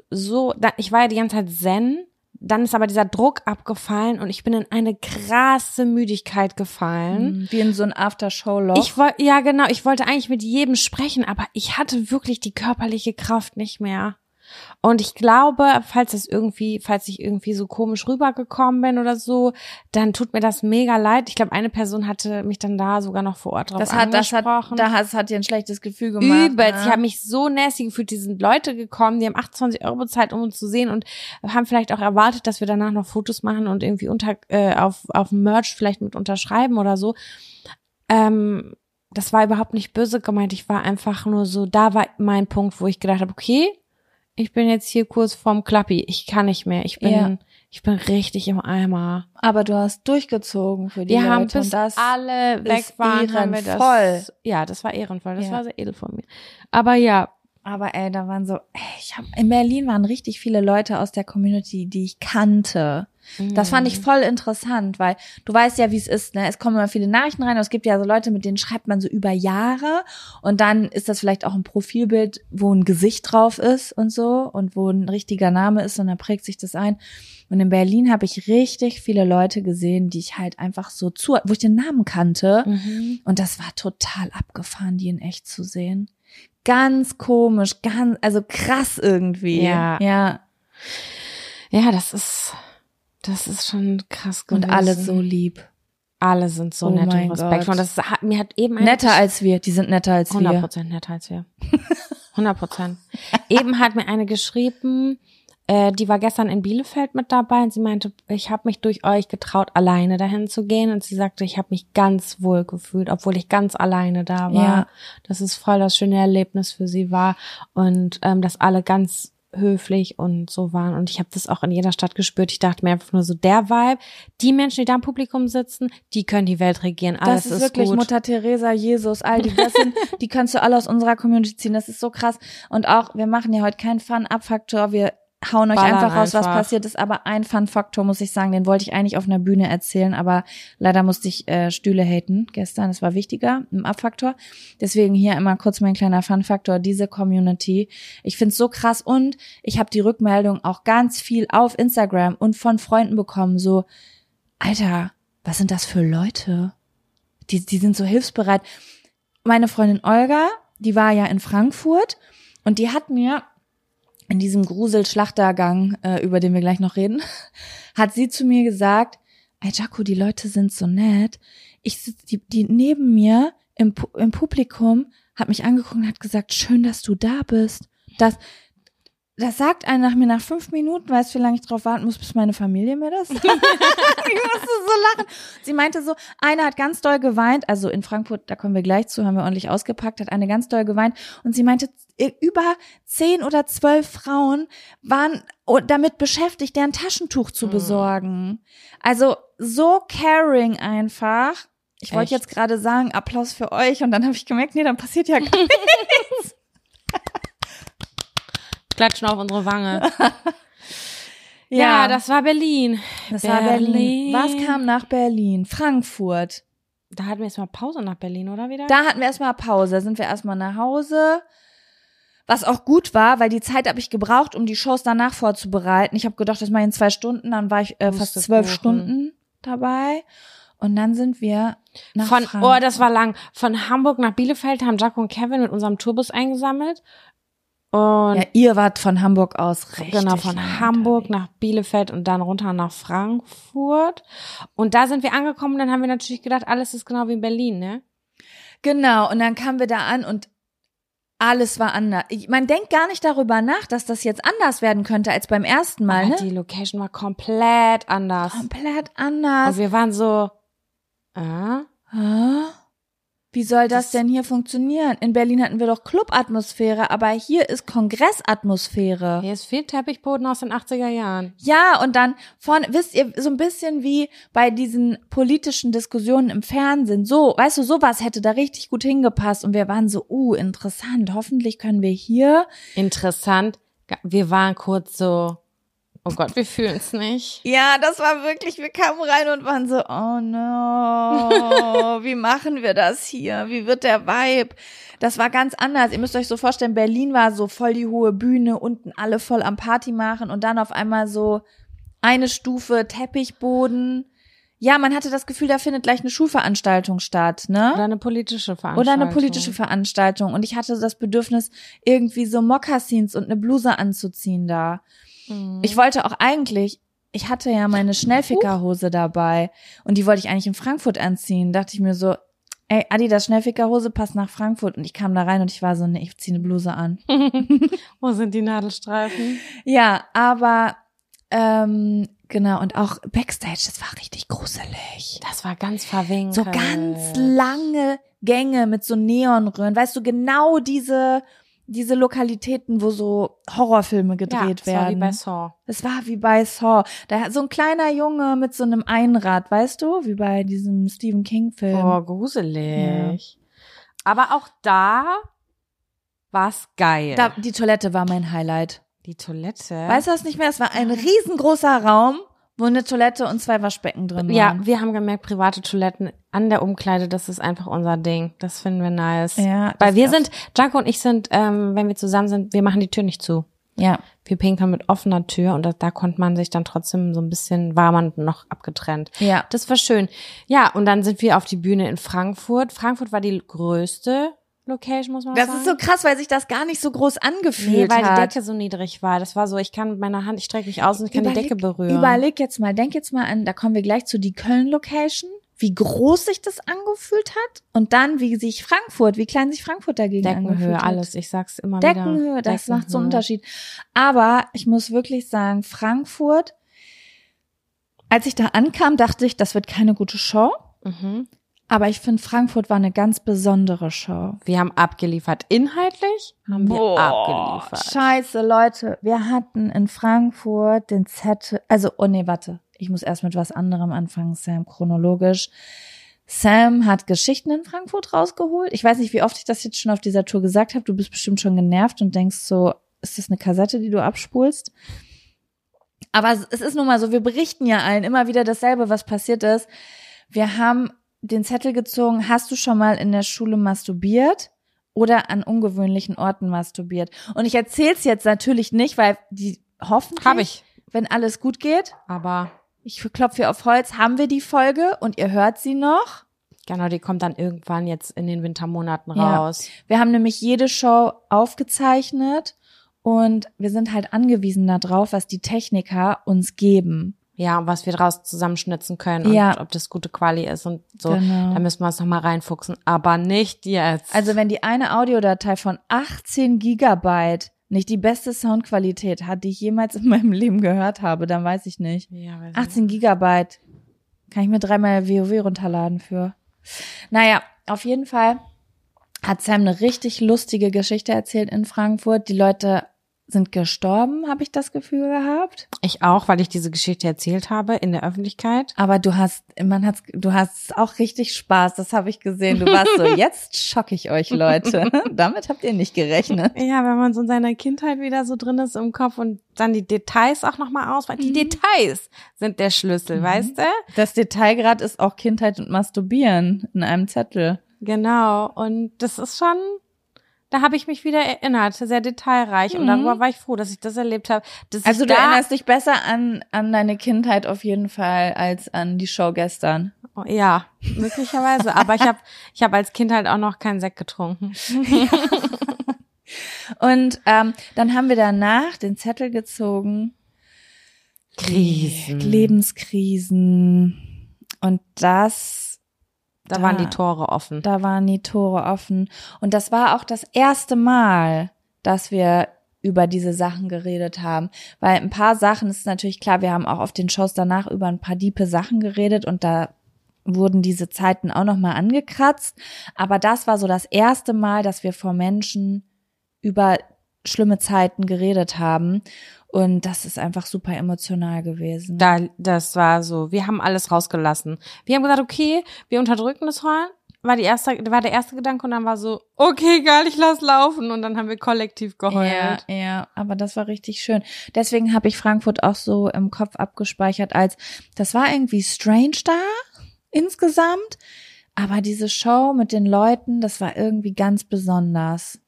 so, da- ich war ja die ganze Zeit Zen. Dann ist aber dieser Druck abgefallen und ich bin in eine krasse Müdigkeit gefallen. Mhm. wie in so ein Aftershow-Loch. Ich wollte, ja genau, ich wollte eigentlich mit jedem sprechen, aber ich hatte wirklich die körperliche Kraft nicht mehr. Und ich glaube, falls es irgendwie, falls ich irgendwie so komisch rübergekommen bin oder so, dann tut mir das mega leid. Ich glaube, eine Person hatte mich dann da sogar noch vor Ort drauf das hat, das hat, angesprochen. da hat, das hat dir ein schlechtes Gefühl gemacht. Übelst. ne? Ich habe mich so nasty gefühlt. Die sind Leute gekommen, die haben 28 Euro bezahlt, um uns zu sehen und haben vielleicht auch erwartet, dass wir danach noch Fotos machen und irgendwie unter äh, auf auf Merch vielleicht mit unterschreiben oder so. Ähm, das war überhaupt nicht böse gemeint. Ich war einfach nur so, da war mein Punkt, wo ich gedacht habe, okay, ich bin jetzt hier kurz vorm Klappi. Ich kann nicht mehr. Ich bin, Ja. ich bin richtig im Eimer. Aber du hast durchgezogen für die Wir Leute haben bis und das alle weg waren, wir das. ehrenvoll. Ja, das war ehrenvoll. Das Ja. war sehr edel von mir. Aber ja, Aber ey, da waren so, ey, ich hab, in Berlin waren richtig viele Leute aus der Community, die ich kannte. Das fand ich voll interessant, weil du weißt ja, wie es ist, ne? Es kommen immer viele Nachrichten rein und es gibt ja so Leute, mit denen schreibt man so über Jahre und dann ist das vielleicht auch ein Profilbild, wo ein Gesicht drauf ist und so und wo ein richtiger Name ist und dann prägt sich das ein. Und in Berlin habe ich richtig viele Leute gesehen, die ich halt einfach so zu, wo ich den Namen kannte. Mhm. Und das war total abgefahren, die in echt zu sehen. Ganz komisch, ganz, also krass irgendwie. Ja. Ja. Ja, das ist, das ist schon krass gewesen. Und alle so lieb. alle sind so Oh nett und respektvoll. Und das hat, mir hat eben eine Netter als wir, die sind netter als 100 wir. Prozent netter als wir. 100 Prozent. eben hat mir eine geschrieben, äh, die war gestern in Bielefeld mit dabei und sie meinte, ich habe mich durch euch getraut, alleine dahin zu gehen. Und sie sagte, ich habe mich ganz wohl gefühlt, obwohl ich ganz alleine da war. Ja. Dass es voll das schöne Erlebnis für sie war und ähm, dass alle ganz höflich und so waren. Und ich habe das auch in jeder Stadt gespürt. Ich dachte mir einfach nur so, der Vibe, die Menschen, die da im Publikum sitzen, die können die Welt regieren. Alles das ist, wirklich gut. Mutter Teresa, Jesus, all die, das sind, die kannst du alle aus unserer Community ziehen. Das ist so krass. Und auch, wir machen ja heute keinen Fun-Up-Faktor. Wir hauen euch einfach raus, was einfach. passiert ist. Aber ein Fun-Faktor muss ich sagen, den wollte ich eigentlich auf einer Bühne erzählen, aber leider musste ich äh, Stühle haten gestern. Das war wichtiger im Abfaktor. Deswegen hier immer kurz mein kleiner Fun-Faktor, diese Community. Ich find's so krass und ich habe die Rückmeldung auch ganz viel auf Instagram und von Freunden bekommen, so, Alter, was sind das für Leute? Die, die sind so hilfsbereit. Meine Freundin Olga, die war ja in Frankfurt und die hat mir in diesem Grusel-Schlachtergang, äh, über den wir gleich noch reden, hat sie zu mir gesagt, ey Jaco, die Leute sind so nett. Ich sitz, die, die neben mir im, im Publikum hat mich angeguckt und hat gesagt, schön, dass du da bist. Das, das sagt einer nach mir nach fünf Minuten, weißt du, wie lange ich drauf warten muss, bis meine Familie mir das sagt? ich musste so lachen. Sie meinte so, einer hat ganz doll geweint, also in Frankfurt, da kommen wir gleich zu, haben wir ordentlich ausgepackt, hat eine ganz doll geweint und sie meinte, über zehn oder zwölf Frauen waren damit beschäftigt, deren Taschentuch zu besorgen. Also so caring einfach. Ich wollte jetzt gerade sagen, Applaus für euch und dann habe ich gemerkt, nee, dann passiert ja gar nichts. Klatschen auf unsere Wange. ja, das war Berlin. das war Berlin. Was kam nach Berlin? Frankfurt. Da hatten wir jetzt mal Pause nach Berlin, oder wieder? Da hatten wir erstmal Pause, da sind wir erstmal nach Hause. Was auch gut war, weil die Zeit habe ich gebraucht, um die Shows danach vorzubereiten. Ich habe gedacht, das mache ich in zwei Stunden, dann war ich äh, fast zwölf Stunden dabei. Und dann sind wir nach Von, Frankfurt. oh, das war lang. Von Hamburg nach Bielefeld haben Jaco und Kevin mit unserem Tourbus eingesammelt. Und ja, ihr wart von Hamburg aus richtig genau, von Hamburg nach Bielefeld und dann runter nach Frankfurt. Und da sind wir angekommen, dann haben wir natürlich gedacht, alles ist genau wie in Berlin, ne? Genau, und dann kamen wir da an und alles war anders. Man denkt gar nicht darüber nach, dass das jetzt anders werden könnte als beim ersten Mal, Aber ne? die Location war komplett anders. Komplett anders. Und wir waren so, ah, Ah, Wie soll das, Das- denn hier funktionieren? In Berlin hatten wir doch Clubatmosphäre, aber hier ist Kongressatmosphäre. hier ist viel Teppichboden aus den 80er Jahren. Ja, und dann vorne, wisst ihr, so ein bisschen wie bei diesen politischen Diskussionen im Fernsehen. So, weißt du, sowas hätte da richtig gut hingepasst. Und wir waren so, uh, interessant. Hoffentlich können wir hier. Interessant. Wir waren kurz so, oh Gott, wir fühlen es nicht. Ja, das war wirklich, wir kamen rein und waren so, oh no, wie machen wir das hier? Wie wird der Vibe? Das war ganz anders. Ihr müsst euch so vorstellen, Berlin war so voll die hohe Bühne, unten alle voll am Party machen und dann auf einmal so eine Stufe Teppichboden. Ja, man hatte das Gefühl, da findet gleich eine Schulveranstaltung statt, ne? Oder eine politische Veranstaltung. Oder eine politische Veranstaltung. Und ich hatte das Bedürfnis, irgendwie so Mokassins und eine Bluse anzuziehen da. Mhm. Ich wollte auch eigentlich, ich hatte ja meine Schnellfickerhose dabei und die wollte ich eigentlich in Frankfurt anziehen. Dachte ich mir so, ey, Adidas Schnellfickerhose passt nach Frankfurt und ich kam da rein und ich war so, nee, ich ziehe eine Bluse an. Wo sind die Nadelstreifen? Ja, aber ähm, genau und auch Backstage, das war richtig gruselig. Das war ganz verwinkelt. So ganz lange Gänge mit so Neonröhren, weißt du, genau diese diese Lokalitäten, wo so Horrorfilme ja, gedreht das war wie werden. bei Saw. Es war wie bei Saw. Da so ein kleiner Junge mit so einem Einrad, weißt du, wie bei diesem Stephen King Film. Oh, gruselig. Aber auch da war's geil. Da, die Toilette war mein Highlight. die Toilette. Weißt du das nicht mehr? Es war ein riesengroßer Raum, wo eine Toilette und zwei Waschbecken drin waren. ja, wir haben gemerkt, private Toiletten an der Umkleide, das ist einfach unser Ding. Das finden wir nice. Ja, Weil wir sind, Janko und ich sind, ähm, wenn wir zusammen sind, wir machen die Tür nicht zu. Ja. Wir pinkeln mit offener Tür und da, da konnte man sich dann trotzdem so ein bisschen, war man noch abgetrennt. Ja. Das war schön. Ja, und dann sind wir auf die Bühne in Frankfurt. Frankfurt war die größte Location, muss man Das sagen. ist so krass, weil sich das gar nicht so groß Nee, angefühlt weil die hat. Decke so niedrig war. Das war so, ich kann mit meiner Hand, ich strecke mich aus und ich kann die Decke berühren. Überleg jetzt mal, denk jetzt mal an, da kommen wir gleich zu die Köln-Location, wie groß sich das angefühlt hat und dann, wie sich Frankfurt, wie klein sich Frankfurt dagegen angefühlt Deckenhöhe, hat. alles. Ich sag's immer wieder. Deckenhöhe, das macht so einen Deckenhöhe. Unterschied. Aber ich muss wirklich sagen, Frankfurt, als ich da ankam, dachte ich, das wird keine gute Show. Mhm. Aber ich finde, Frankfurt war eine ganz besondere Show. Wir haben abgeliefert. Inhaltlich haben wir Boah, abgeliefert. Scheiße, Leute. Wir hatten in Frankfurt den Zettel, also, oh nee, warte. Ich muss erst mit was anderem anfangen, Sam, chronologisch. Sam hat Geschichten in Frankfurt rausgeholt. Ich weiß nicht, wie oft ich das jetzt schon auf dieser Tour gesagt habe. Du bist bestimmt schon genervt und denkst so, ist das eine Kassette, die du abspulst? Aber es ist nun mal so, wir berichten ja allen immer wieder dasselbe, was passiert ist. Wir haben den Zettel gezogen, hast du schon mal in der Schule masturbiert oder an ungewöhnlichen Orten masturbiert? Und ich erzähl's jetzt natürlich nicht, weil die hoffentlich, Hab ich. wenn alles gut geht, Aber ich klopfe hier auf Holz, haben wir die Folge und ihr hört sie noch. genau, die kommt dann irgendwann jetzt in den Wintermonaten Ja. raus. Wir haben nämlich jede Show aufgezeichnet und wir sind halt angewiesen darauf, was die Techniker uns geben. Ja, und was wir draus zusammenschnitzen können und Ja. ob das gute Quali ist und so. Genau. Da müssen wir uns noch mal reinfuchsen. Aber nicht jetzt. Also wenn die eine Audiodatei von 18 Gigabyte nicht die beste Soundqualität hat, die ich jemals in meinem Leben gehört habe, dann weiß ich nicht. ja, weiß ich 18 Gigabyte. Kann ich mir dreimal WoW runterladen für. Naja, auf jeden Fall hat Sam eine richtig lustige Geschichte erzählt in Frankfurt. Die Leute sind gestorben, habe ich das Gefühl gehabt. Ich auch, weil ich diese Geschichte erzählt habe in der Öffentlichkeit. Aber du hast, man hat's, du hast auch richtig Spaß, das habe ich gesehen. Du warst so, jetzt schock ich euch, Leute. Damit habt ihr nicht gerechnet. Ja, wenn man so in seiner Kindheit wieder so drin ist im Kopf und dann die Details auch nochmal aus, weil die Mhm. Details sind der Schlüssel, Mhm. weißt du? Das Detailgrad ist auch Kindheit und Masturbieren in einem Zettel. Genau. Und das ist schon, da habe ich mich wieder erinnert, sehr detailreich. Und Mhm. darüber war ich froh, dass ich das erlebt habe. Also du erinnerst dich besser an, an deine Kindheit auf jeden Fall als an die Show gestern. Oh, Ja, möglicherweise. Aber ich habe ich hab als Kind halt auch noch keinen Sekt getrunken. Und ähm, dann haben wir danach den Zettel gezogen. Krisen. Lebenskrisen. Und das, Da, Da- waren die Tore offen. da waren die Tore offen. Und das war auch das erste Mal, dass wir über diese Sachen geredet haben. Weil ein paar Sachen ist natürlich klar, wir haben auch auf den Shows danach über ein paar diepe Sachen geredet und da wurden diese Zeiten auch nochmal angekratzt. Aber das war so das erste Mal, dass wir vor Menschen über schlimme Zeiten geredet haben. Und das ist einfach super emotional gewesen. Da, das war so, wir haben alles rausgelassen. Wir haben gesagt, okay, wir unterdrücken das Heulen. War die erste, war der erste Gedanke und dann war so, okay, geil, ich lass laufen. Und dann haben wir kollektiv Ja, geheult. ja, aber das war richtig schön. Deswegen habe ich Frankfurt auch so im Kopf abgespeichert als, das war irgendwie strange da insgesamt, aber diese Show mit den Leuten, das war irgendwie ganz besonders.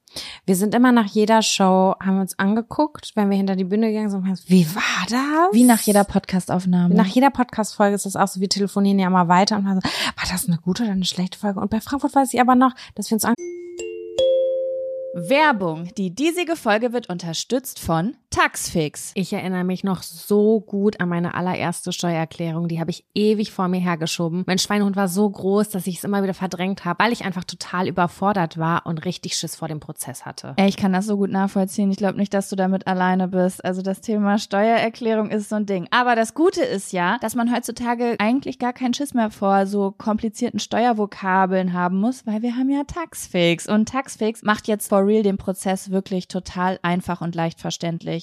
Wir sind immer nach jeder Show, haben wir uns angeguckt, wenn wir hinter die Bühne gegangen sind, haben gesagt, wie war das? Wie nach jeder Podcastaufnahme. Nach jeder Podcast-Folge ist das auch so, wir telefonieren ja mal weiter und haben so, war das eine gute oder eine schlechte Folge? Und bei Frankfurt weiß ich aber noch, dass wir uns an Werbung. Die diesige Folge wird unterstützt von Taxfix. Ich erinnere mich noch so gut an meine allererste Steuererklärung. Die habe ich ewig vor mir hergeschoben. Mein Schweinehund war so groß, dass ich es immer wieder verdrängt habe, weil ich einfach total überfordert war und richtig Schiss vor dem Prozess hatte. Ey, ich kann das so gut nachvollziehen. Ich glaube nicht, dass du damit alleine bist. Also das Thema Steuererklärung ist so ein Ding. Aber das Gute ist ja, dass man heutzutage eigentlich gar keinen Schiss mehr vor so komplizierten Steuervokabeln haben muss, weil wir haben ja Taxfix. Und Taxfix macht jetzt for real den Prozess wirklich total einfach und leicht verständlich.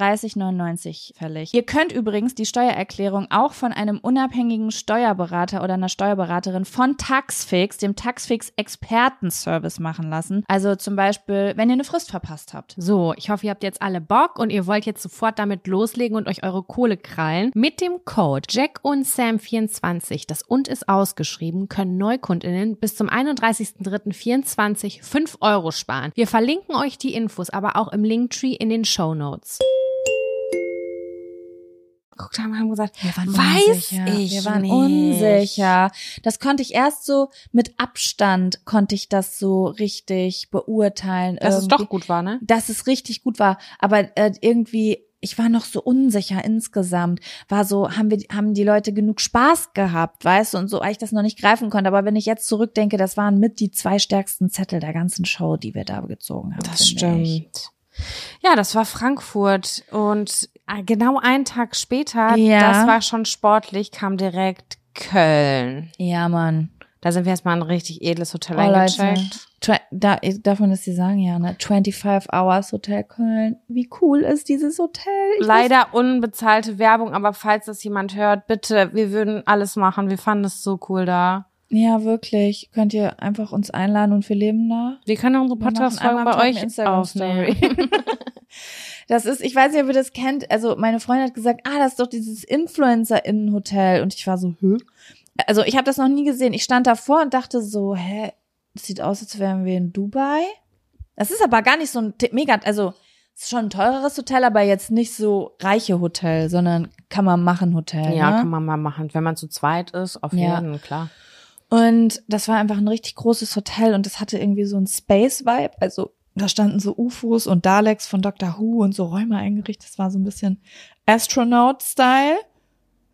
39,99 fällig. Ihr könnt übrigens die Steuererklärung auch von einem unabhängigen Steuerberater oder einer Steuerberaterin von Taxfix, dem Taxfix Expertenservice machen lassen. Also zum Beispiel, wenn ihr eine Frist verpasst habt. So, ich hoffe, ihr habt jetzt alle Bock und ihr wollt jetzt sofort damit loslegen und euch eure Kohle krallen. Mit dem Code Jack und Sam24, das und ist ausgeschrieben, können Neukundinnen bis zum 31.03.24 5 Euro sparen. Wir verlinken euch die Infos aber auch im Linktree in den Show Notes. Geguckt haben, haben gesagt, Wir waren weiß unsicher. ich Wir waren unsicher. Das konnte ich erst so mit Abstand konnte ich das so richtig beurteilen. Dass es irgendwie. doch gut war, ne? dass es richtig gut war. Aber äh, irgendwie, ich war noch so unsicher insgesamt. War so, haben wir, haben die Leute genug Spaß gehabt, weißt du, und so, weil ich das noch nicht greifen konnte. Aber wenn ich jetzt zurückdenke, das waren mit die zwei stärksten Zettel der ganzen Show, die wir da gezogen haben. Das finde ich. Ja, das war Frankfurt und äh, genau einen Tag später, Ja. das war schon sportlich, kam direkt Köln. Ja, Mann. Da sind wir erstmal ein richtig edles Hotel Oh, eingecheckt. Da, darf man das dir sagen, ja, ne? 25 Hours Hotel Köln. Wie cool ist dieses Hotel? Ich Leider unbezahlte Werbung, aber falls das jemand hört, bitte, wir würden alles machen. Wir fanden es so cool da. Ja, wirklich. Könnt ihr einfach uns einladen und wir leben da? Wir können unsere Podcast-Folgen bei euch Instagram-Story. Das ist, ich weiß nicht, ob ihr das kennt. Also meine Freundin hat gesagt, ah, das ist doch dieses Influencer-Innen-Hotel. Und ich war so, hä? Also ich habe das noch nie gesehen. Ich stand davor und dachte so, hä, das sieht aus, als wären wir in Dubai. Das ist aber gar nicht so ein mega, also es ist schon ein teureres Hotel, aber jetzt nicht so reiche Hotel, sondern kann man machen Hotel. ja, ne? kann man mal machen. Wenn man zu zweit ist, auf Ja. jeden, klar. Und das war einfach ein richtig großes Hotel und das hatte irgendwie so ein Space-Vibe. Also da standen so UFOs und Daleks von Doctor Who und so Räume eingerichtet. Das war so ein bisschen Astronaut-Style.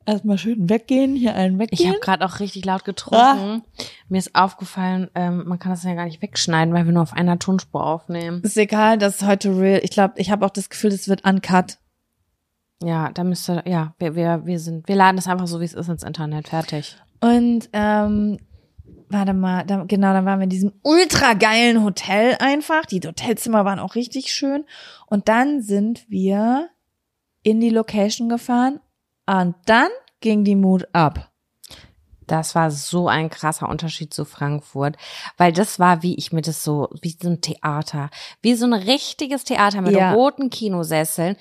Erstmal schön weggehen, hier allen Ich weggehen. habe gerade auch richtig laut getrunken. Mir ist aufgefallen, ähm, man kann das ja gar nicht wegschneiden, weil wir nur auf einer Tonspur aufnehmen. ist egal, das ist heute real. Ich glaube, ich habe auch das Gefühl, das wird uncut. Ja, da müsste, ja, wir, wir, wir sind, wir laden das einfach so, wie es ist ins Internet. Fertig. Und ähm, warte mal, da, genau, dann waren wir in diesem ultra geilen Hotel einfach. Die Hotelzimmer waren auch richtig schön. Und dann sind wir in die Location gefahren und dann ging die Mut ab. Das war so ein krasser Unterschied zu Frankfurt, weil das war, wie ich mir das so, wie so ein Theater, wie so ein richtiges Theater mit Ja. roten Kinosesseln,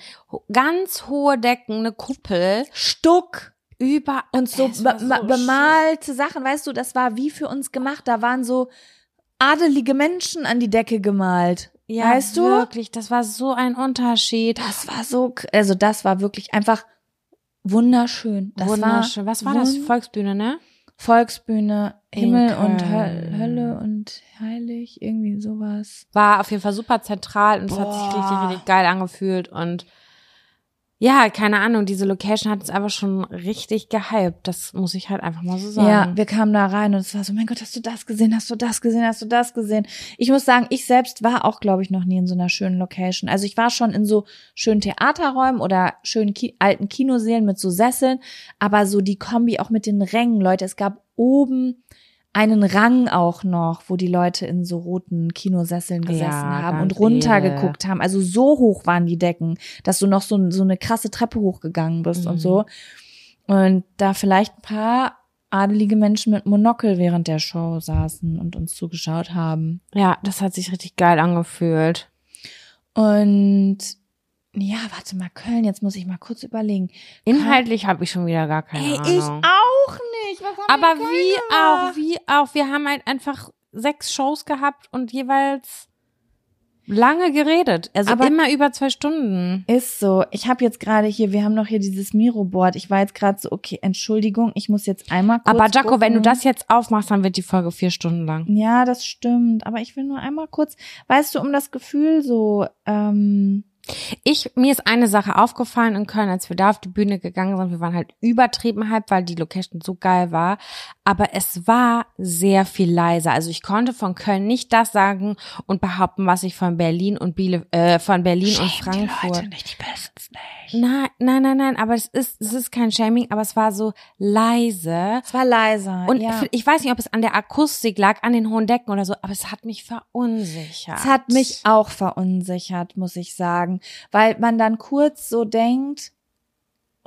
ganz hohe Decken, eine Kuppel, Stuck über und so, schön. bemalte Sachen, weißt du, das war wie für uns gemacht. Da waren so adelige Menschen an die Decke gemalt. Ja, weißt du? wirklich, das war so ein Unterschied. Das war so, also das war wirklich einfach wunderschön. Das Wunderschön. War Was war das? Volksbühne, ne? Volksbühne, Himmel und. Höl Hölle und heilig, irgendwie sowas. War auf jeden Fall super zentral und es hat sich richtig, richtig geil angefühlt und ja, keine Ahnung, diese Location hat es einfach schon richtig gehypt. Das muss ich halt einfach mal so sagen. Ja, wir kamen da rein und es war so, mein Gott, hast du das gesehen, hast du das gesehen, hast du das gesehen? Ich muss sagen, ich selbst war auch, glaube ich, noch nie in so einer schönen Location. Also ich war schon in so schönen Theaterräumen oder schönen Ki alten Kinosälen mit so Sesseln, aber so die Kombi auch mit den Rängen, Leute, es gab oben einen Rang auch noch, wo die Leute in so roten Kinosesseln gesessen Ja, haben und runter edel. geguckt haben. Also so hoch waren die Decken, dass du noch so, so eine krasse Treppe hochgegangen bist und Mhm. so. Und da vielleicht ein paar adelige Menschen mit Monokel während der Show saßen und uns zugeschaut haben. ja, das hat sich richtig geil angefühlt. Und ja, warte mal, Köln, jetzt muss ich mal kurz überlegen. Inhaltlich habe ich schon wieder gar keine Ey, Ahnung. ich auch Aber wie auch, wie auch, wir haben halt einfach sechs Shows gehabt und jeweils lange geredet. Also Aber- immer über zwei Stunden. Ist so. Ich habe jetzt gerade hier, wir haben noch hier dieses Miro-Board. Ich war jetzt gerade so, okay, Entschuldigung, ich muss jetzt einmal kurz Aber Jaco, wenn du das jetzt aufmachst, dann wird die Folge vier Stunden lang. Ja, das stimmt. Aber ich will nur einmal kurz, weißt du, um das Gefühl so, ähm, Ich, mir ist eine Sache aufgefallen in Köln, als wir da auf die Bühne gegangen sind. Wir waren halt übertrieben hype, weil die Location so geil war. Aber es war sehr viel leiser. Also ich konnte von Köln nicht das sagen und behaupten, was ich von Berlin und Biele, äh, von Berlin und schäm die Frankfurt. Leute nicht, die wissen's nicht. Nein, nein, nein, nein, aber es ist, es ist kein Shaming, aber es war so leise. Es war leiser. Und ja. ich weiß nicht, ob es an der Akustik lag, an den hohen Decken oder so, aber es hat mich verunsichert. Es hat mich auch verunsichert, muss ich sagen, weil man dann kurz so denkt,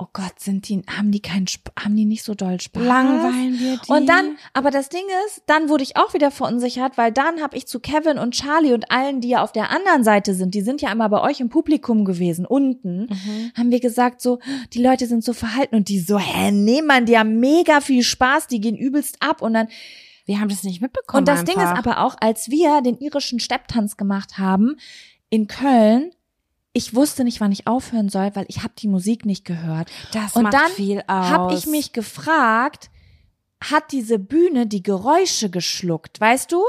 oh Gott, sind die, haben die keinen, haben die nicht so doll Spaß? Langweilen wir die? Und dann, aber das Ding ist, dann wurde ich auch wieder verunsichert, weil dann habe ich zu Kevin und Charlie und allen, die ja auf der anderen Seite sind, die sind ja immer bei euch im Publikum gewesen, unten, Mhm. haben wir gesagt so, die Leute sind so verhalten und die so, hä, nee, Mann, die haben mega viel Spaß, die gehen übelst ab und dann, wir haben das nicht mitbekommen. und das Ding ist einfach. aber auch, als wir den irischen Stepptanz gemacht haben in Köln, ich wusste nicht, wann ich aufhören soll, weil ich habe die Musik nicht gehört. Das Und macht dann viel aus. habe ich mich gefragt, hat diese Bühne die Geräusche geschluckt, weißt du?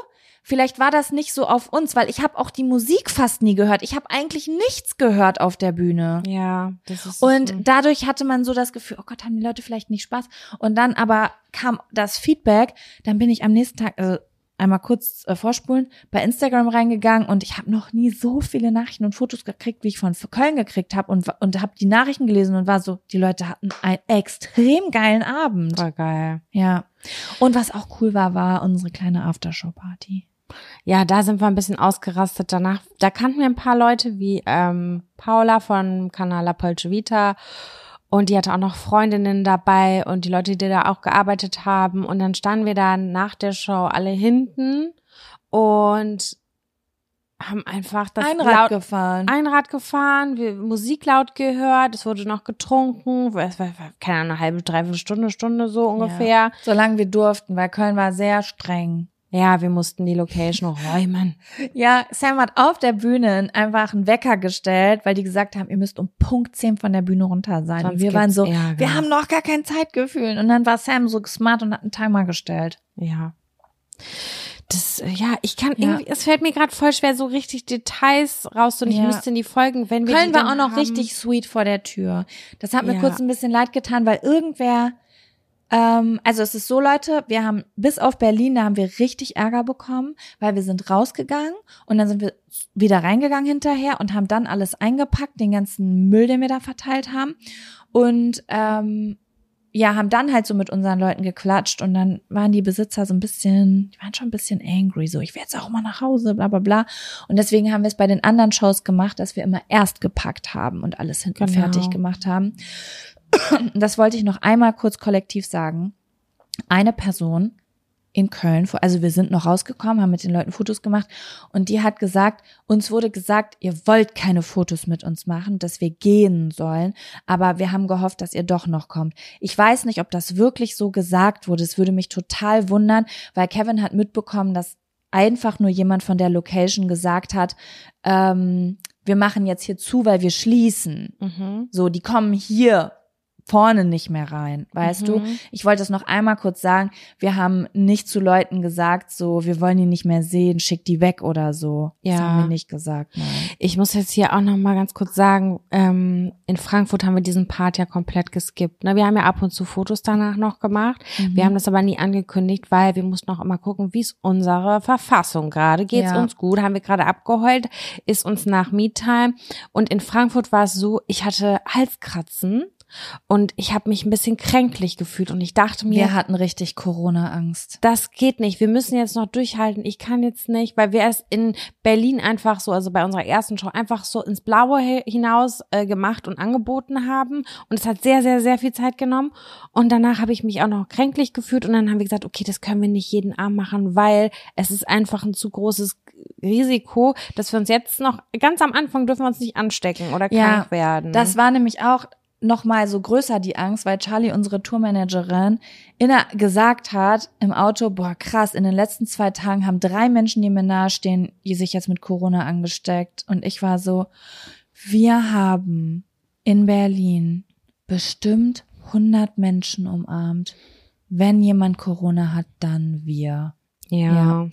Vielleicht war das nicht so auf uns, weil ich habe auch die Musik fast nie gehört. Ich habe eigentlich nichts gehört auf der Bühne. Ja, das ist. Und dadurch hatte man so das Gefühl, oh Gott, haben die Leute vielleicht nicht Spaß. Und dann aber kam das Feedback, dann bin ich am nächsten Tag, also einmal kurz äh, vorspulen, bei Instagram reingegangen und ich habe noch nie so viele Nachrichten und Fotos gekriegt, wie ich von Köln gekriegt habe und, und habe die Nachrichten gelesen und war so, die Leute hatten einen extrem geilen Abend. Voll geil. Ja. Und was auch cool war, war unsere kleine Aftershow-Party. Ja, da sind wir ein bisschen ausgerastet danach. Da kannten wir ein paar Leute wie ähm, Paula von Kanal La Polce Vita und die hatte auch noch Freundinnen dabei und die Leute, die da auch gearbeitet haben. Und dann standen wir da nach der Show alle hinten und haben einfach das Ein Rad laut, gefahren. Einrad gefahren, wir Musik laut gehört, es wurde noch getrunken, es war, keine Ahnung, eine halbe, dreiviertel Stunde, Stunde so ungefähr. Solange wir durften, weil Köln war sehr streng. Ja, wir mussten die Location räumen. Ja, Sam hat auf der Bühne einfach einen Wecker gestellt, weil die gesagt haben, ihr müsst um Punkt 10 von der Bühne runter sein. Sonst und wir waren so, Ärger. wir haben noch gar kein Zeitgefühl. Und dann war Sam so smart und hat einen Timer gestellt. Ja. Das, äh, ja, ich kann Ja. irgendwie, es fällt mir gerade voll schwer, so richtig Details raus und ich Ja. müsste in die Folgen, wenn wir Köln war auch noch haben. richtig sweet vor der Tür. Das hat mir Ja. kurz ein bisschen leid getan, weil irgendwer, ähm, also es ist so, Leute, wir haben bis auf Berlin, da haben wir richtig Ärger bekommen, weil wir sind rausgegangen und dann sind wir wieder reingegangen hinterher und haben dann alles eingepackt, den ganzen Müll, den wir da verteilt haben. Und ähm, ja, haben dann halt so mit unseren Leuten geklatscht und dann waren die Besitzer so ein bisschen, die waren schon ein bisschen angry, so ich will jetzt auch mal nach Hause, bla bla bla. Und deswegen haben wir es bei den anderen Shows gemacht, dass wir immer erst gepackt haben und alles hinten Genau. fertig gemacht haben. Das wollte ich noch einmal kurz kollektiv sagen. Eine Person in Köln, also wir sind noch rausgekommen, haben mit den Leuten Fotos gemacht und die hat gesagt, uns wurde gesagt, ihr wollt keine Fotos mit uns machen, dass wir gehen sollen, aber wir haben gehofft, dass ihr doch noch kommt. Ich weiß nicht, ob das wirklich so gesagt wurde. Es würde mich total wundern, weil Kevin hat mitbekommen, dass einfach nur jemand von der Location gesagt hat, ähm, wir machen jetzt hier zu, weil wir schließen. Mhm. So, die kommen hier vorne nicht mehr rein, weißt du? Mhm. Ich wollte das noch einmal kurz sagen. Wir haben nicht zu Leuten gesagt, so, wir wollen die nicht mehr sehen, schick die weg oder so. Das Ja. haben wir nicht gesagt, nein. Ich muss jetzt hier auch noch mal ganz kurz sagen, ähm, in Frankfurt haben wir diesen Part ja komplett geskippt. Ne? Wir haben ja ab und zu Fotos danach noch gemacht. Mhm. Wir haben das aber nie angekündigt, weil wir mussten auch immer gucken, wie ist unsere Verfassung gerade. Geht's Ja. uns gut? Haben wir gerade abgeheult? Ist uns nach Me-Time? Und in Frankfurt war es so, ich hatte Halskratzen und ich habe mich ein bisschen kränklich gefühlt und ich dachte mir, Wir hatten richtig Corona-Angst. das geht nicht. Wir müssen jetzt noch durchhalten. Ich kann jetzt nicht, weil wir es in Berlin einfach so, also bei unserer ersten Show, einfach so ins Blaue hinaus äh, gemacht und angeboten haben. Und es hat sehr, sehr, sehr viel Zeit genommen. Und danach habe ich mich auch noch kränklich gefühlt. Und dann haben wir gesagt, okay, das können wir nicht jeden Abend machen, weil es ist einfach ein zu großes Risiko, dass wir uns jetzt noch, ganz am Anfang dürfen wir uns nicht anstecken oder Ja, krank werden. Das war nämlich auch noch mal so größer die Angst, weil Charlie, unsere Tourmanagerin, inner gesagt hat im Auto, boah krass, in den letzten zwei Tagen haben drei Menschen, die mir nahestehen, die sich jetzt mit Corona angesteckt. Und ich war so, wir haben in Berlin bestimmt 100 Menschen umarmt. Wenn jemand Corona hat, dann wir. Ja. Ja.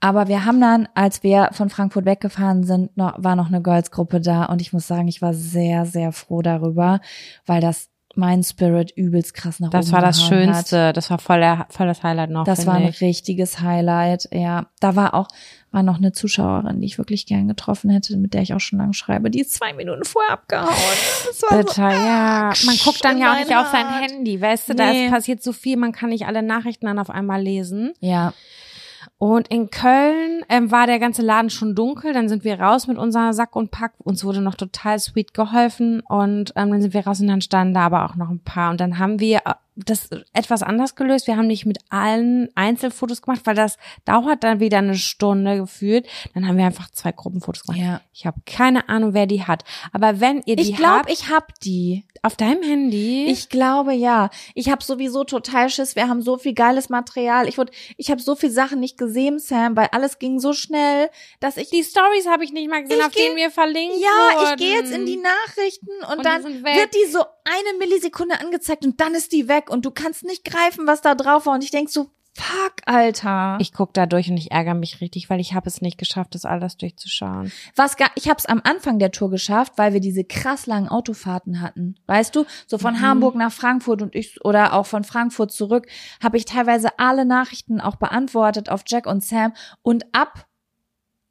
Aber wir haben dann, als wir von Frankfurt weggefahren sind, noch, war noch eine Girls-Gruppe da und ich muss sagen, ich war sehr, sehr froh darüber, weil das mein Spirit übelst krass nach Das oben war das gehauen hat. Schönste. Das war voll, der, voll das Highlight noch. Das war ein ich. richtiges Highlight, ja. Da war auch, war noch eine Zuschauerin, die ich wirklich gern getroffen hätte, mit der ich auch schon lange schreibe. Die ist zwei Minuten vorher abgehauen. Das war so, ja. Man guckt dann ja auch nicht auf sein. Handy, weißt du, da Nee. ist passiert so viel, man kann nicht alle Nachrichten dann auf einmal lesen. ja, Und in Köln ähm, war der ganze Laden schon dunkel, dann sind wir raus mit unserer Sack und Pack. Uns wurde noch total sweet geholfen und ähm, dann sind wir raus und dann standen da aber auch noch ein paar. Und dann haben wir das etwas anders gelöst. Wir haben nicht mit allen Einzelfotos gemacht, weil das dauert dann wieder eine Stunde gefühlt. Dann haben wir einfach zwei Gruppenfotos gemacht. Ja. Ich habe keine Ahnung, wer die hat. Aber wenn ihr die Ich glaube, habt, ich hab die. auf deinem Handy, Ich glaube ja. Ich habe sowieso total Schiss. Wir haben so viel geiles Material. Ich wurde, ich habe so viel Sachen nicht gesehen, Sam, weil alles ging so schnell, dass ich die Stories habe ich nicht mal gesehen, auf geh- denen wir verlinkt ja, wurden. ich gehe jetzt in die Nachrichten und, Und dann wird die so eine Millisekunde angezeigt und dann ist die weg und du kannst nicht greifen, was da drauf war und ich denk so, fuck, Alter. Ich guck da durch und ich ärgere mich richtig, weil ich habe es nicht geschafft, das alles durchzuschauen. Was gar, ich habe es am Anfang der Tour geschafft, weil wir diese krass langen Autofahrten hatten. Weißt du, so von Hamburg nach Frankfurt und ich oder auch von Frankfurt zurück, habe ich teilweise alle Nachrichten auch beantwortet auf Jack und Sam und ab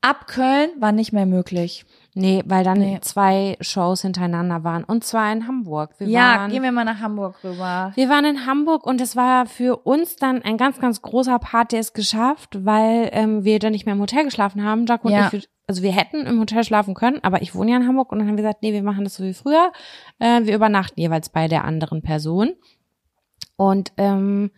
ab Köln war nicht mehr möglich. Nee, weil dann Nee. zwei Shows hintereinander waren und zwar in Hamburg. Wir ja, waren, gehen wir mal nach Hamburg rüber. wir waren in Hamburg und es war für uns dann ein ganz, ganz großer Part, der es geschafft, weil ähm, wir dann nicht mehr im Hotel geschlafen haben. Jaco Ja. und ich, also wir hätten im Hotel schlafen können, aber ich wohne ja in Hamburg und dann haben wir gesagt, nee, wir machen das so wie früher. Äh, wir übernachten jeweils bei der anderen Person. Und ähm,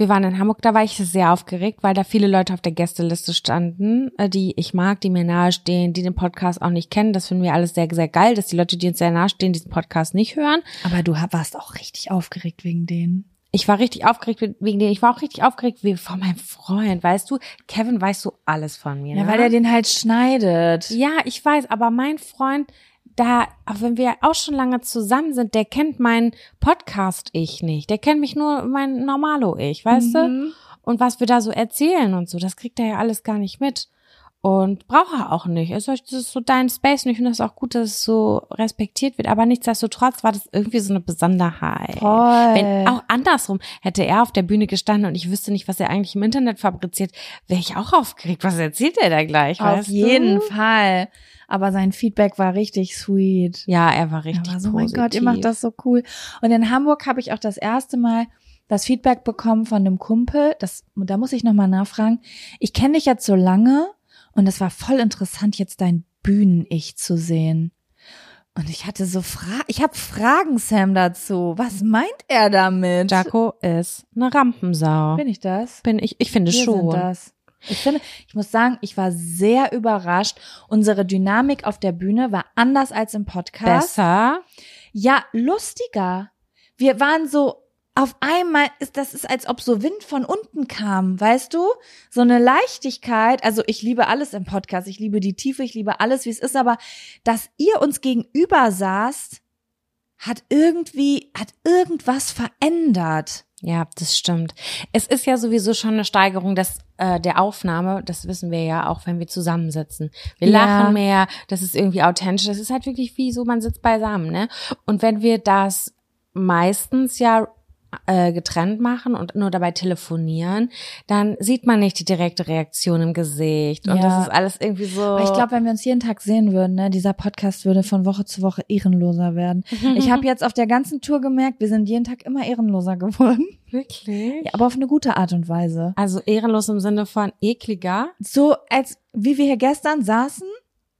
wir waren in Hamburg, da war ich sehr aufgeregt, weil da viele Leute auf der Gästeliste standen, äh, die ich mag, die mir nahestehen, die den Podcast auch nicht kennen. Das finden wir alles sehr, sehr geil, dass die Leute, die uns sehr nahestehen, diesen Podcast nicht hören. Aber du warst auch richtig aufgeregt wegen denen. Ich war richtig aufgeregt wegen denen. Ich war auch richtig aufgeregt wie von meinem Freund, weißt du? Kevin weißt du alles von mir. Ja, ne? weil er den halt schneidet. Ja, ich weiß, aber mein Freund, da, auch wenn wir auch schon lange zusammen sind, der kennt meinen Podcast-Ich nicht. Der kennt mich nur mein Normalo-Ich, weißt du? Mhm. Und was wir da so erzählen und so, das kriegt er ja alles gar nicht mit. Und braucht er auch nicht. Also, das ist so dein Space und ich finde das auch gut, dass es so respektiert wird. Aber nichtsdestotrotz war das irgendwie so eine Besonderheit. Voll. Wenn auch andersrum hätte er auf der Bühne gestanden und ich wüsste nicht, was er eigentlich im Internet fabriziert, wäre ich auch aufgeregt. Was erzählt er da gleich? Auf jeden du? Fall. Aber sein Feedback war richtig sweet. Ja, er war Er richtig war so, positiv. mein Gott, ihr macht das so cool. Und in Hamburg habe ich auch das erste Mal das Feedback bekommen von einem Kumpel. Das, da muss ich nochmal nachfragen. Ich kenne dich jetzt so lange und es war voll interessant, jetzt dein Bühnen-Ich zu sehen. Und ich hatte so Fra ich habe Fragen, Sam, dazu. Was meint er damit? Jaco ist eine Rampensau. Bin ich das? Bin ich, ich finde Wir schon. sind das. Ich finde, ich muss sagen, ich war sehr überrascht. Unsere Dynamik auf der Bühne war anders als im Podcast. Besser. Ja, lustiger. Wir waren so auf einmal ist das ist als ob so Wind von unten kam, weißt du? So eine Leichtigkeit. Also ich liebe alles im Podcast. Ich liebe die Tiefe, ich liebe alles, wie es ist, aber dass ihr uns gegenüber saßt, hat irgendwie hat irgendwas verändert. Ja, das stimmt. Es ist ja sowieso schon eine Steigerung des, äh, der Aufnahme. Das wissen wir ja auch, wenn wir zusammensitzen. Wir Ja. lachen mehr. Das ist irgendwie authentisch. Das ist halt wirklich wie so, man sitzt beisammen, ne? Und wenn wir das meistens ja äh, getrennt machen und nur dabei telefonieren, dann sieht man nicht die direkte Reaktion im Gesicht. Und Ja. das ist alles irgendwie so. Aber ich glaube, wenn wir uns jeden Tag sehen würden, ne, dieser Podcast würde von Woche zu Woche ehrenloser werden. Ich habe jetzt auf der ganzen Tour gemerkt, wir sind jeden Tag immer ehrenloser geworden. wirklich. Ja, aber auf eine gute Art und Weise. Also ehrenlos im Sinne von ekliger. So als wie wir hier gestern saßen,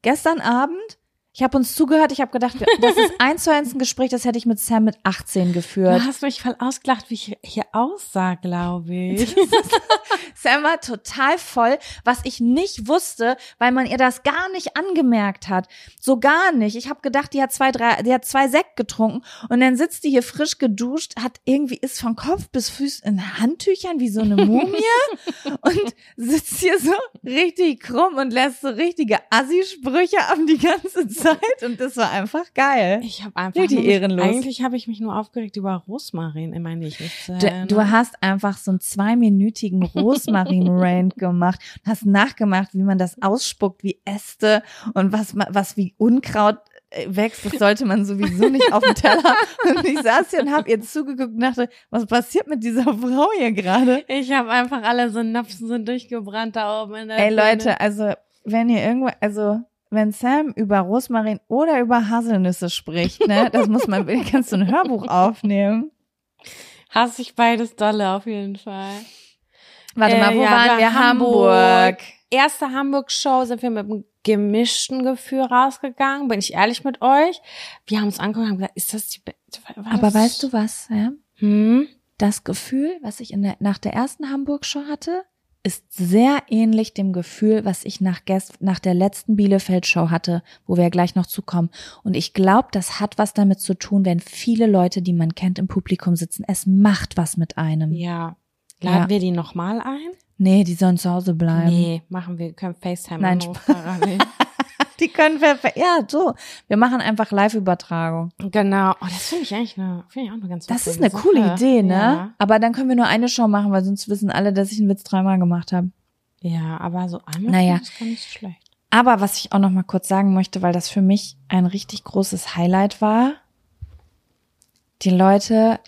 gestern Abend. Ich habe uns zugehört, ich habe gedacht, das ist eins zu eins ein Gespräch, das hätte ich mit Sam mit 18 geführt. Du hast mich voll ausgelacht, wie ich hier aussah, glaube ich. Sam war total voll, was ich nicht wusste, weil man ihr das gar nicht angemerkt hat. So gar nicht. Ich habe gedacht, die hat zwei, drei, die hat zwei Sekt getrunken und dann sitzt die hier frisch geduscht, hat irgendwie ist von Kopf bis Füß in Handtüchern wie so eine Mumie und sitzt hier so richtig krumm und lässt so richtige Assi-Sprüche ab die ganze Zeit und das war einfach geil. Ich habe einfach nur mich, ehrenlos. Eigentlich habe ich mich nur aufgeregt über Rosmarin. Ich nicht Du, du hast einfach so einen zweiminütigen Rosmarin-Rant gemacht und hast nachgemacht, wie man das ausspuckt, wie Äste und was, was wie Unkraut äh, wächst. Das sollte man sowieso nicht auf dem Teller. Und ich saß hier und hab ihr zugeguckt und dachte, was passiert mit dieser Frau hier gerade? ich habe einfach alle Synapsen sind durchgebrannt da oben in der Ey. Leute, also wenn ihr irgendwo, also wenn Sam über Rosmarin oder über Haselnüsse spricht, ne, das muss man, kannst du ein Hörbuch aufnehmen. Hasse ich beides dolle auf jeden Fall. Warte Äh, mal, wo ja, waren war wir? Hamburg. Hamburg. Erste Hamburg-Show sind wir mit einem gemischten Gefühl rausgegangen. Bin ich ehrlich mit euch? Wir haben uns angeguckt und haben gesagt, ist das die Be- Aber das- weißt du was, Sam? Hm? das Gefühl, was ich in der, nach der ersten Hamburg-Show hatte, ist sehr ähnlich dem Gefühl, was ich nach, gest nach der letzten Bielefeld-Show hatte, wo wir ja gleich noch zukommen. Und ich glaube, das hat was damit zu tun, wenn viele Leute, die man kennt, im Publikum sitzen. Es macht was mit einem. Ja. Laden Ja. wir die nochmal ein? Nee, die sollen zu Hause bleiben. Nee, machen wir, können FaceTime Nein, parallel. Die können wir, ja, so. Wir machen einfach Live-Übertragung. Genau. Oh, das finde ich eigentlich eine, finde ich auch eine ganz Das ist eine coole Sache. Idee, ne? Ja. Aber dann können wir nur eine Show machen, weil sonst wissen alle, dass ich einen Witz dreimal gemacht habe. Ja, aber so einmal Naja. ich gar nicht schlecht. Aber was ich auch noch mal kurz sagen möchte, weil das für mich ein richtig großes Highlight war, die Leute,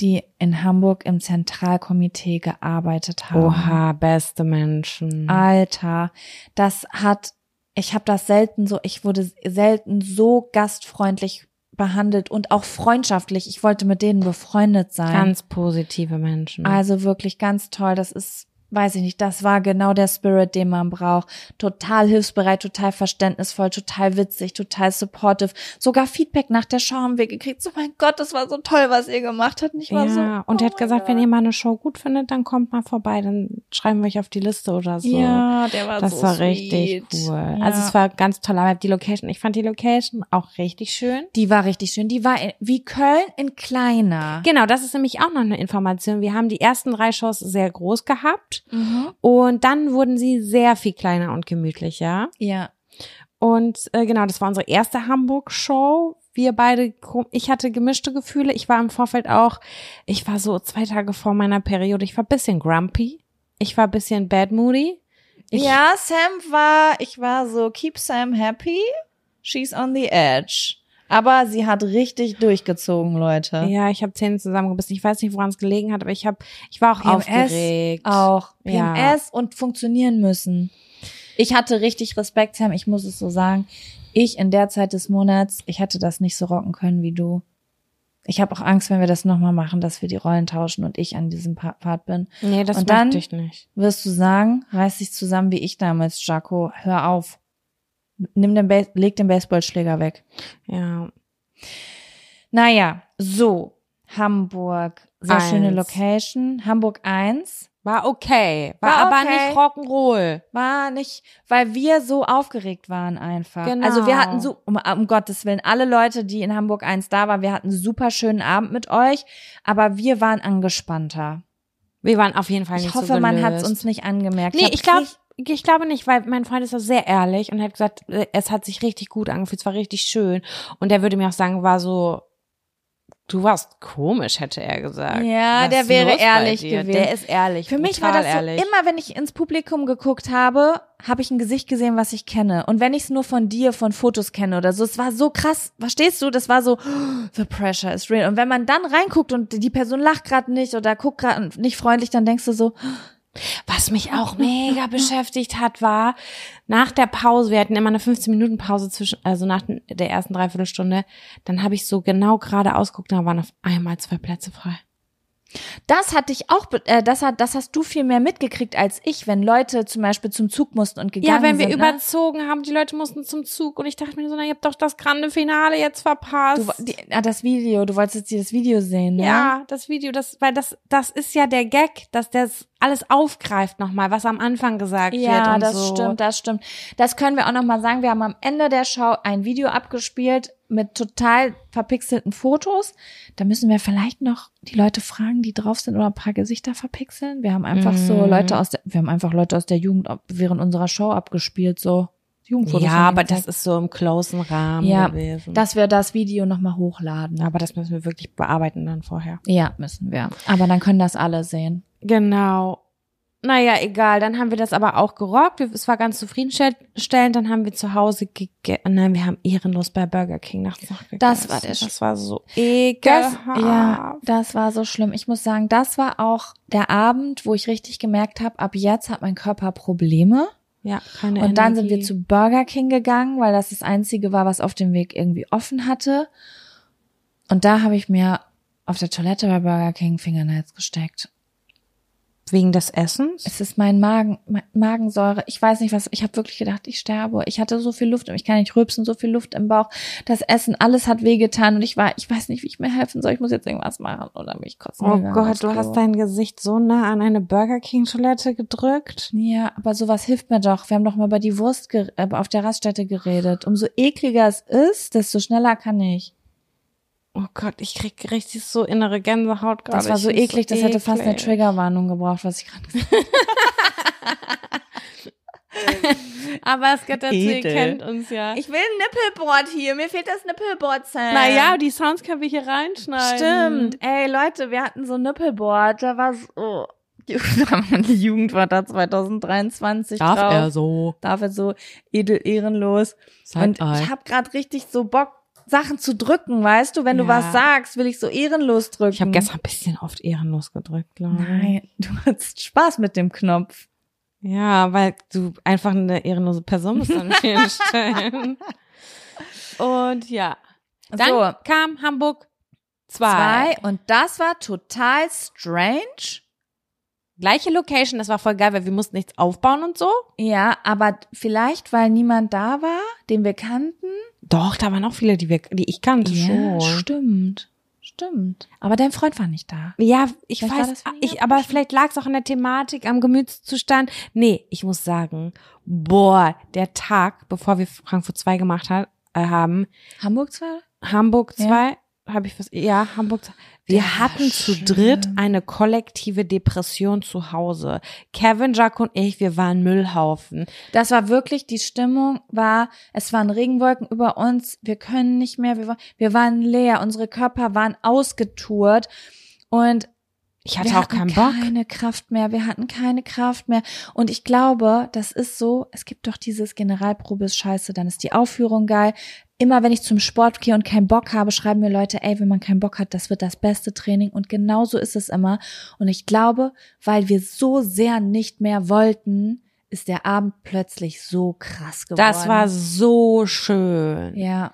die in Hamburg im Zentralkomitee gearbeitet haben. Oha, beste Menschen. Alter, das hat, ich habe das selten so, ich wurde selten so gastfreundlich behandelt und auch freundschaftlich. Ich wollte mit denen befreundet sein. Ganz positive Menschen. Also wirklich ganz toll. Das ist, weiß ich nicht, das war genau der Spirit, den man braucht. Total hilfsbereit, total verständnisvoll, total witzig, total supportive. Sogar Feedback nach der Show haben wir gekriegt. So, mein Gott, das war so toll, was ihr gemacht habt. Ich war ja, so, und er oh hat gesagt, mein wenn ihr mal eine Show gut findet, dann kommt mal vorbei, dann schreiben wir euch auf die Liste oder so. Ja, der war das so war sweet. richtig cool. Ja. Also es war ganz toll, aber die Location, ich fand die Location auch richtig schön. die war richtig schön. Die war in- wie Köln in kleiner. Genau, das ist nämlich auch noch eine Information. Wir haben die ersten drei Shows sehr groß gehabt Mhm. und dann wurden sie sehr viel kleiner und gemütlicher. Ja. Und äh, genau, das war unsere erste Hamburg-Show. Wir beide, ich hatte gemischte Gefühle. Ich war im Vorfeld auch, ich war so zwei Tage vor meiner Periode, ich war ein bisschen grumpy. Ich war ein bisschen bad moody. Ich, ja, Sam war, ich war so, keep Sam happy. She's on the edge. Aber sie hat richtig durchgezogen, Leute. Ja, ich habe Zähne zusammengebissen. Ich weiß nicht, woran es gelegen hat, aber ich habe, ich war auch aufgeregt. Auch. Ja. PMS und funktionieren müssen. Ich hatte richtig Respekt, Sam, ich muss es so sagen. Ich in der Zeit des Monats, ich hätte das nicht so rocken können wie du. Ich habe auch Angst, wenn wir das nochmal machen, dass wir die Rollen tauschen und ich an diesem Pa- Part bin. Nee, das Und möchte ich nicht. Wirst du sagen, reiß dich zusammen wie ich damals, Jaco. Hör auf. Nimm den Bas leg den Baseballschläger weg. Ja. Naja, so. Hamburg. Sehr schöne Eins. Location. Hamburg 1. War okay. War, War aber okay. nicht Rock'n'Roll. War nicht, weil wir so aufgeregt waren einfach. Genau. Also wir hatten so, um, um Gottes Willen, alle Leute, die in Hamburg 1 da waren, wir hatten einen super schönen Abend mit euch, aber wir waren angespannter. Wir waren auf jeden Fall nicht Ich hoffe, so man hat es uns nicht angemerkt. Nee, hab ich glaube, ich glaube nicht, weil mein Freund ist auch sehr ehrlich und hat gesagt, äh, es hat sich richtig gut angefühlt, es war richtig schön. Und er würde mir auch sagen, war so, du warst komisch, hätte er gesagt. Ja, Was der wäre ehrlich gewesen. Der ist ehrlich. Für mich war das so, immer wenn ich ins Publikum geguckt habe, habe ich ein Gesicht gesehen, was ich kenne. Und wenn ich es nur von dir, von Fotos kenne oder so, es war so krass, verstehst du? Das war so, the pressure is real. Und wenn man dann reinguckt und die Person lacht gerade nicht oder guckt gerade nicht freundlich, dann denkst du so, Was mich auch mega beschäftigt hat, war nach der Pause, wir hatten immer eine 15-Minuten-Pause zwischen, also nach der ersten Dreiviertelstunde, dann habe ich so genau gerade ausgeguckt, da waren auf einmal zwei Plätze frei. das hatte ich auch, äh, das hat, das hast du viel mehr mitgekriegt als ich, wenn Leute zum Beispiel zum Zug mussten und gegangen Ja, wenn wir sind. ne? überzogen haben, die Leute mussten zum Zug und ich dachte mir so, na, ihr habt doch das grande Finale jetzt verpasst. Du, die, ah, das Video, du wolltest jetzt das Video sehen, ne? ja, das Video, das, weil das, das ist ja der Gag, dass das alles aufgreift nochmal, was am Anfang gesagt wird Ja, das so. stimmt, das stimmt. Das können wir auch noch mal sagen. Wir haben am Ende der Show ein Video abgespielt mit total verpixelten Fotos. Da müssen wir vielleicht noch die Leute fragen, die drauf sind oder ein paar Gesichter verpixeln. Wir haben einfach so Mhm. Leute aus der, wir haben einfach Leute aus der Jugend während unserer Show abgespielt, so Jugendfotos. Ja, aber das ist so im closen Rahmen ja, gewesen. dass wir das Video noch mal hochladen. aber das müssen wir wirklich bearbeiten dann vorher. Ja, müssen wir. Aber dann können das alle sehen. Genau. Naja, egal. Dann haben wir das aber auch gerockt. Es war ganz zufriedenstellend. Dann haben wir zu Hause gegessen. Nein, wir haben ehrenlos bei Burger King nachts noch gegessen. Das war der Das war so Das, ekelhaft. ja, das war so schlimm. Ich muss sagen, das war auch der Abend, wo ich richtig gemerkt habe, ab jetzt hat mein Körper Probleme. Ja, keine Und dann sind wir zu Burger King gegangen, weil das das einzige war, was auf dem Weg irgendwie offen hatte. Und da habe ich mir auf der Toilette bei Burger King Fingernails gesteckt. Wegen des Essens? Es ist mein Magen, Magensäure. Ich weiß nicht was. Ich habe wirklich gedacht, ich sterbe. Ich hatte so viel Luft, ich kann nicht rülpsen, so viel Luft im Bauch. Das Essen, alles hat wehgetan und ich war, ich weiß nicht, wie ich mir helfen soll. Ich muss jetzt irgendwas machen oder mich kotzen. Oh Gott, du hast dein Gesicht so nah an eine Burger King Toilette gedrückt. Ja, aber sowas hilft mir doch. Wir haben doch mal über die Wurst äh, auf der Raststätte geredet. Umso ekliger es ist, desto schneller kann ich. Oh Gott, ich krieg richtig so innere Gänsehaut gerade. Das war so eklig, so das eklig. hätte fast eine Triggerwarnung gebraucht, was ich gerade gesagt habe. Aber Skitterz kennt uns ja. Ich will ein Nippelboard hier. Mir fehlt das Nippelboard, Sam. Naja, die Sounds können wir hier reinschneiden. Stimmt. Ey, Leute, wir hatten so ein Nippelboard. Da war so... Die Jugend war da 2023 Darf drauf. er so. Darf er so edel ehrenlos. Seit Und ich habe gerade richtig so Bock, Sachen zu drücken, weißt du? Wenn ja. du was sagst, will ich so ehrenlos drücken. Ich habe gestern ein bisschen oft ehrenlos gedrückt, glaube ich. Nein, du hattest Spaß mit dem Knopf. Ja, weil du einfach eine ehrenlose Person bist an vielen Stellen. Und ja. Dann so. kam Hamburg 2. Und das war total strange. Gleiche Location, das war voll geil, weil wir mussten nichts aufbauen und so. Ja, aber vielleicht, weil niemand da war, den wir kannten. Doch, da waren auch viele, die wir, die ich kannte ja, schon. Stimmt. Stimmt. Aber dein Freund war nicht da. Ja, ich vielleicht weiß, ich, aber vielleicht lag es auch an der Thematik, am Gemütszustand. Nee, ich muss sagen, boah, der Tag, bevor wir Frankfurt 2 gemacht hat, äh, haben. Hamburg 2? Hamburg 2, ja. Habe ich was, ja, Hamburg 2. Wir ja, hatten schön. zu dritt eine kollektive Depression zu Hause. Kevin, Jack und ich, wir waren Müllhaufen. Das war wirklich, die Stimmung war, es waren Regenwolken über uns, wir können nicht mehr, wir, wir waren leer, unsere Körper waren ausgetourt und ich hatte wir auch keinen Bock. keine Kraft mehr. Wir hatten keine Kraft mehr. Und ich glaube, das ist so, es gibt doch dieses Generalprobe ist scheiße, dann ist die Aufführung geil. Immer wenn ich zum Sport gehe und keinen Bock habe, schreiben mir Leute, ey, wenn man keinen Bock hat, das wird das beste Training. Und genau so ist es immer. Und ich glaube, weil wir so sehr nicht mehr wollten, ist der Abend plötzlich so krass geworden. Das war so schön. Ja.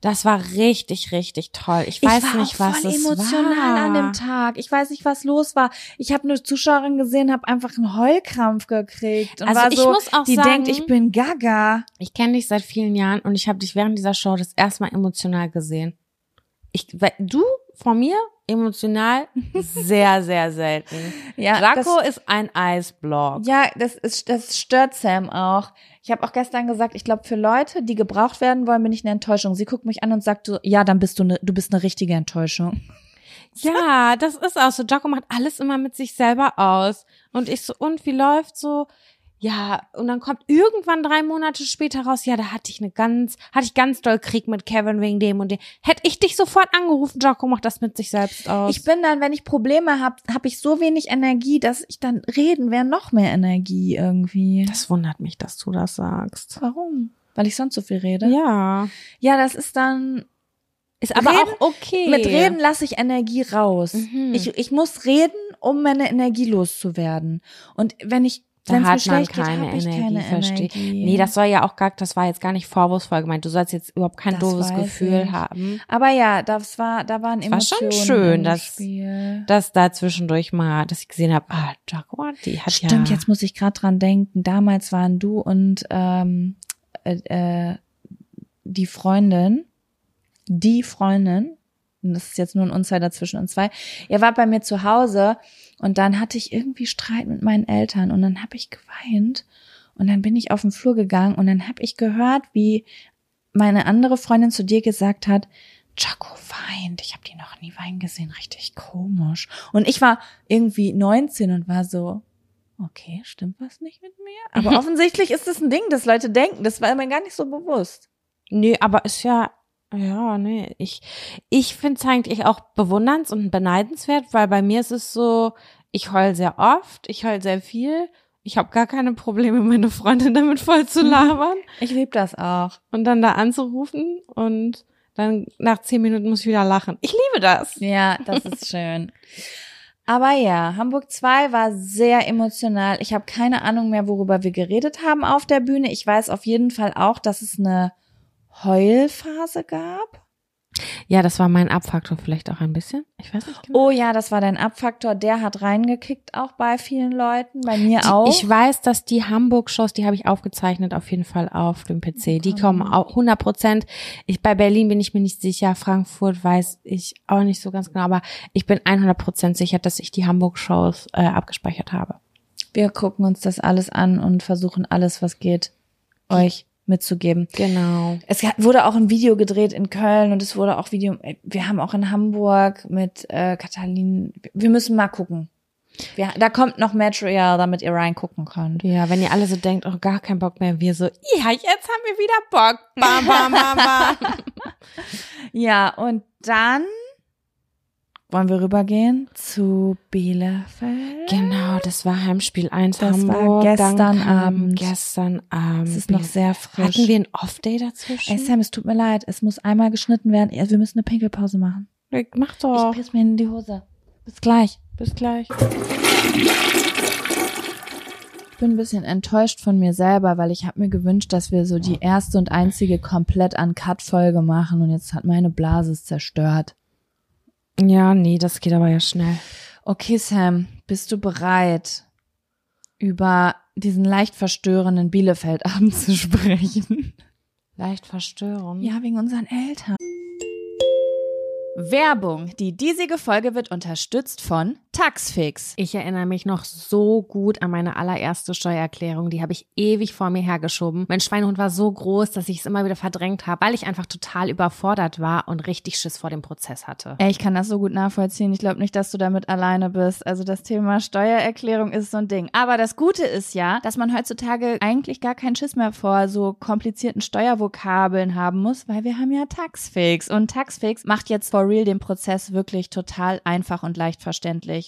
Das war richtig, richtig toll. Ich weiß ich nicht, was es emotional war. an dem Tag. Ich weiß nicht, was los war. Ich habe eine Zuschauerin gesehen, habe einfach einen Heulkrampf gekriegt und also war ich so, muss auch die sagen, denkt, ich bin Gaga. Ich kenne dich seit vielen Jahren und ich habe dich während dieser Show das erste Mal emotional gesehen. Ich, du von mir emotional sehr, sehr selten. Ja, Draco ist ein Eisblock. Ja, das ist, das stört Sam auch. Ich habe auch gestern gesagt, ich glaube, für Leute, die gebraucht werden wollen, bin ich eine Enttäuschung. Sie guckt mich an und sagt so, ja, dann bist du ne, du bist eine richtige Enttäuschung. Ja, das ist auch so. Jaco macht alles immer mit sich selber aus. Und ich so, und wie läuft so? Ja, und dann kommt irgendwann drei Monate später raus, ja, da hatte ich eine ganz, hatte ich ganz doll Krieg mit Kevin wegen dem und dem. Hätte ich dich sofort angerufen, Jaco macht das mit sich selbst aus. Ich bin dann, wenn ich Probleme habe, habe ich so wenig Energie, dass ich dann reden wäre noch mehr Energie irgendwie. Das wundert mich, dass du das sagst. Warum? Weil ich sonst so viel rede? Ja. Ja, das ist dann, ist aber reden, auch okay. Mit Reden lasse ich Energie raus. Mhm. Ich, ich muss reden, um meine Energie loszuwerden. Und wenn ich da hat man keine geht, Energie, keine verstehe. Energie. Nee, das soll ja auch gar, das war jetzt gar nicht vorwurfsvoll gemeint. Du sollst jetzt überhaupt kein das doofes Gefühl ich. haben. Aber ja, das war, da waren Emotionen. War schon schön, dass, dass da zwischendurch mal, dass ich gesehen habe, ah, Jaguar, die hat Stimmt, ja. Stimmt, jetzt muss ich gerade dran denken. Damals waren du und ähm, äh, äh, die Freundin, die Freundin, und das ist jetzt nur ein Unsider zwischen uns zwei, ihr wart bei mir zu Hause und dann hatte ich irgendwie Streit mit meinen Eltern und dann habe ich geweint und dann bin ich auf den Flur gegangen und dann habe ich gehört, wie meine andere Freundin zu dir gesagt hat, Jaco weint. Ich habe die noch nie weinen gesehen, richtig komisch. Und ich war irgendwie 19 und war so, okay, stimmt was nicht mit mir? Aber offensichtlich ist das ein Ding, das Leute denken. Das war mir gar nicht so bewusst. Nee, aber ist ja ja, nee, ich, ich finde es eigentlich auch bewunderns- und beneidenswert, weil bei mir ist es so, ich heul sehr oft, ich heul sehr viel. Ich habe gar keine Probleme, meine Freundin damit voll zu mhm. labern. Ich liebe das auch. Und dann da anzurufen und dann nach zehn Minuten muss ich wieder lachen. Ich liebe das. Ja, das ist schön. Aber ja, Hamburg 2 war sehr emotional. Ich habe keine Ahnung mehr, worüber wir geredet haben auf der Bühne. Ich weiß auf jeden Fall auch, dass es eine Heulphase gab. Ja, das war mein Abfaktor vielleicht auch ein bisschen. Ich weiß nicht genau. Oh ja, das war dein Abfaktor. Der hat reingekickt auch bei vielen Leuten, bei mir Die, auch. Ich weiß, dass die Hamburg-Shows, die habe ich aufgezeichnet, auf jeden Fall auf dem PC. Die kommen auch 100 Prozent. Ich, bei Berlin bin ich mir nicht sicher. Frankfurt weiß ich auch nicht so ganz genau. Aber ich bin 100 Prozent sicher, dass ich die Hamburg-Shows äh, abgespeichert habe. Wir gucken uns das alles an und versuchen alles, was geht, euch mitzugeben. Genau. Es wurde auch ein Video gedreht in Köln und es wurde auch Video, wir haben auch in Hamburg mit äh, Katalin, wir müssen mal gucken. Wir, da kommt noch Material, damit ihr reingucken könnt. Ja, wenn ihr alle so denkt, oh, gar keinen Bock mehr, wir so, ja, jetzt haben wir wieder Bock. Bam, bam, bam, bam. Ja, und dann wollen wir rübergehen zu Bielefeld. genau, das war Heimspiel 1 Das war Hamburg. gestern Dann kam Abend. Gestern Abend. Es ist noch sehr frisch. Hatten wir ein Off-Day dazwischen? Ey Sam, es tut mir leid, es muss einmal geschnitten werden. Wir müssen eine Pinkelpause machen. Mach Ich doch. piss mir in die Hose. Bis gleich. Bis gleich. Ich bin ein bisschen enttäuscht von mir selber, weil ich habe mir gewünscht, dass wir so die erste und einzige komplett uncut Folge machen und jetzt hat meine Blase es zerstört. Ja, nee, das geht aber ja schnell. Okay, Sam, bist du bereit, über diesen leicht verstörenden Bielefeld-Abend zu sprechen? Leicht verstören. Ja, wegen unseren Eltern. Werbung. Die diesige Folge wird unterstützt von Taxfix. Ich erinnere mich noch so gut an meine allererste Steuererklärung. Die habe ich ewig vor mir hergeschoben. Mein Schweinehund war so groß, dass ich es immer wieder verdrängt habe, weil ich einfach total überfordert war und richtig Schiss vor dem Prozess hatte. Ey, ich kann das so gut nachvollziehen. Ich glaube nicht, dass du damit alleine bist. Also das Thema Steuererklärung ist so ein Ding. Aber das Gute ist ja, dass man heutzutage eigentlich gar keinen Schiss mehr vor so komplizierten Steuervokabeln haben muss, weil wir haben ja Taxfix. Und Taxfix macht jetzt for real den Prozess wirklich total einfach und leicht verständlich.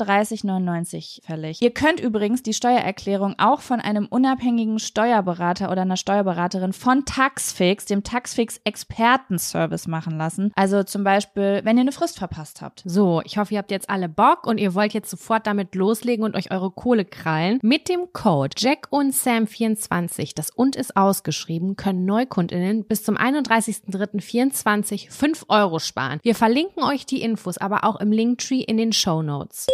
39,99 fällig. Ihr könnt übrigens die Steuererklärung auch von einem unabhängigen Steuerberater oder einer Steuerberaterin von Taxfix, dem Taxfix Expertenservice machen lassen. Also zum Beispiel, wenn ihr eine Frist verpasst habt. So, ich hoffe, ihr habt jetzt alle Bock und ihr wollt jetzt sofort damit loslegen und euch eure Kohle krallen. Mit dem Code Jack und Sam 24, das und ist ausgeschrieben, können Neukundinnen bis zum 31.03.24 5 Euro sparen. Wir verlinken euch die Infos aber auch im Linktree in den Show Notes.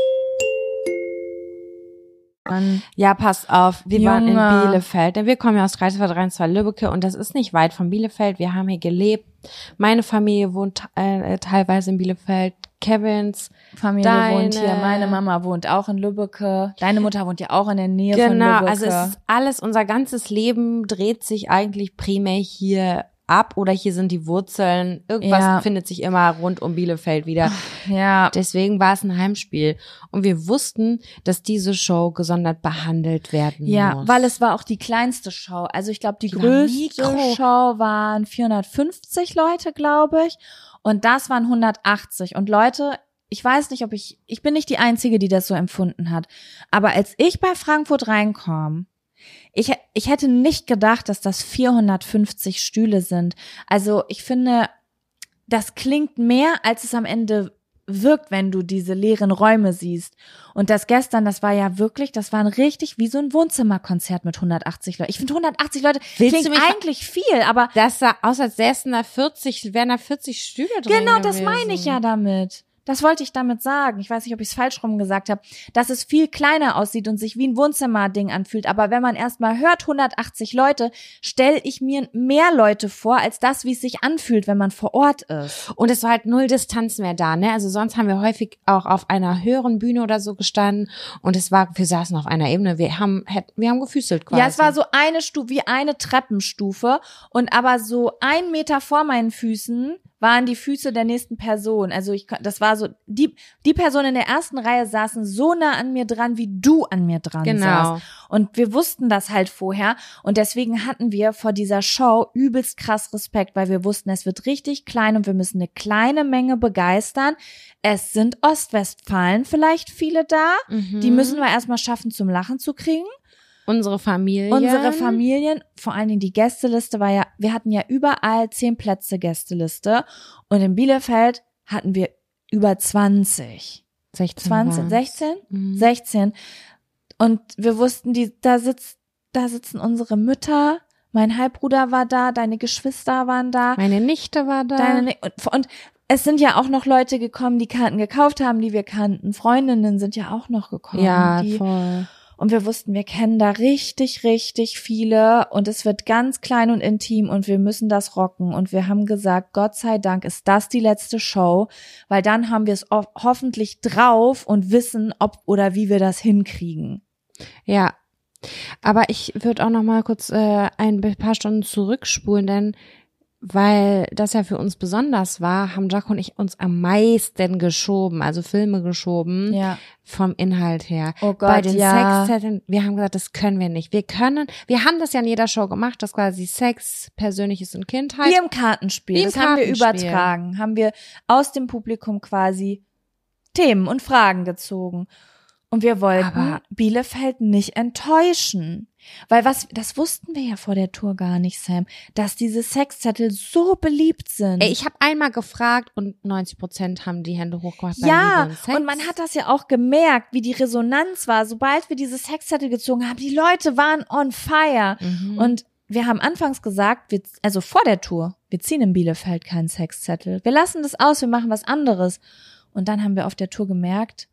Dann Ja, pass auf, wir waren in Junge. Bielefeld. denn Wir kommen ja aus Kreisvertrag 2 Lübbecke und das ist nicht weit von Bielefeld. Wir haben hier gelebt. Meine Familie wohnt äh, teilweise in Bielefeld. Kevins. Familie Deine- wohnt hier, meine Mama wohnt auch in Lübbecke. Deine Mutter wohnt ja auch in der Nähe von Genau, Lübbecke. also es ist alles, unser ganzes Leben dreht sich eigentlich primär hier ab oder hier sind die Wurzeln. Irgendwas Ja. findet sich immer rund um Bielefeld wieder. ja, Deswegen war es ein Heimspiel. Und wir wussten, dass diese Show gesondert behandelt werden ja, muss. weil es war auch die kleinste Show. Also ich glaube, die, Die größte mikro. Show waren 450 Leute, glaube ich. Und das waren 180. Und Leute, ich weiß nicht, ob ich, ich bin nicht die Einzige, die das so empfunden hat. Aber als ich bei Frankfurt reinkam, ich, ich hätte nicht gedacht, dass das 450 Stühle sind. Also ich finde, das klingt mehr, als es am Ende wirkt, wenn du diese leeren Räume siehst. Und das gestern, das war ja wirklich, das war ein richtig wie so ein Wohnzimmerkonzert mit 180 Leuten. Ich finde 180 Leute Willst klingt du mich eigentlich viel, aber Das sah aus, als säßen da 40, wären da 40 Stühle drin genau das gewesen. meine ich ja damit. Das wollte ich damit sagen. Ich weiß nicht, ob ich es falsch rum gesagt habe, dass es viel kleiner aussieht und sich wie ein Wohnzimmerding anfühlt. Aber wenn man erstmal hört 180 Leute, stelle ich mir mehr Leute vor, als das, wie es sich anfühlt, wenn man vor Ort ist. Und es war halt null Distanz mehr da, ne? Also sonst haben wir häufig auch auf einer höheren Bühne oder so gestanden und es war, wir saßen auf einer Ebene, wir haben, wir haben gefüßelt quasi. Ja, es war so eine Stufe, wie eine Treppenstufe und aber so ein Meter vor meinen Füßen waren die Füße der nächsten Person. Also ich, das war so, die, die Person in der ersten Reihe saßen so nah an mir dran, wie du an mir dran Genau. saßt. Und wir wussten das halt vorher. Und deswegen hatten wir vor dieser Show übelst krass Respekt, weil wir wussten, es wird richtig klein und wir müssen eine kleine Menge begeistern. Es sind Ostwestfalen vielleicht viele da. Die Mhm. müssen wir erstmal schaffen, zum Lachen zu kriegen. Unsere Familie. Unsere Familien, vor allen Dingen die Gästeliste war ja, wir hatten ja überall zehn Plätze Gästeliste und in Bielefeld hatten wir über 20. 16. 20, war's. 16? Mhm. 16. Und wir wussten, die, da sitzt, da sitzen unsere Mütter, mein Halbbruder war da, deine Geschwister waren da, Meine Nichte war da. deine, und, und es sind ja auch noch Leute gekommen, die Karten gekauft haben, die wir kannten. Freundinnen sind ja auch noch gekommen. ja, die, voll. Und wir wussten, wir kennen da richtig, richtig viele und es wird ganz klein und intim und wir müssen das rocken. Und wir haben gesagt, Gott sei Dank ist das die letzte Show, weil dann haben wir es ho- hoffentlich drauf und wissen, ob oder wie wir das hinkriegen. Ja. Aber ich würde auch noch mal kurz äh, ein paar Stunden zurückspulen, denn weil das ja für uns besonders war, haben Jaco und ich uns am meisten geschoben, also Filme geschoben Ja. vom Inhalt her. Oh Gott, Bei den ja. Sexzetteln, wir haben gesagt, das können wir nicht. Wir können, wir haben das ja in jeder Show gemacht, dass quasi Sex, Persönliches und Kindheit. Wie im Kartenspiel. Wie im das haben wir Kartenspiel. übertragen. Haben wir aus dem Publikum quasi Themen und Fragen gezogen. Und wir wollten Aber- Bielefeld nicht enttäuschen. Weil was, das wussten wir ja vor der Tour gar nicht, Sam, dass diese Sexzettel so beliebt sind. Ey, ich habe einmal gefragt und 90 Prozent haben die Hände hochgemacht. bei ja, und, und man hat das ja auch gemerkt, wie die Resonanz war. Sobald wir diese Sexzettel gezogen haben, die Leute waren on fire. Mhm. Und wir haben anfangs gesagt, wir, also vor der Tour, wir ziehen in Bielefeld keinen Sexzettel. Wir lassen das aus, wir machen was anderes. Und dann haben wir auf der Tour gemerkt,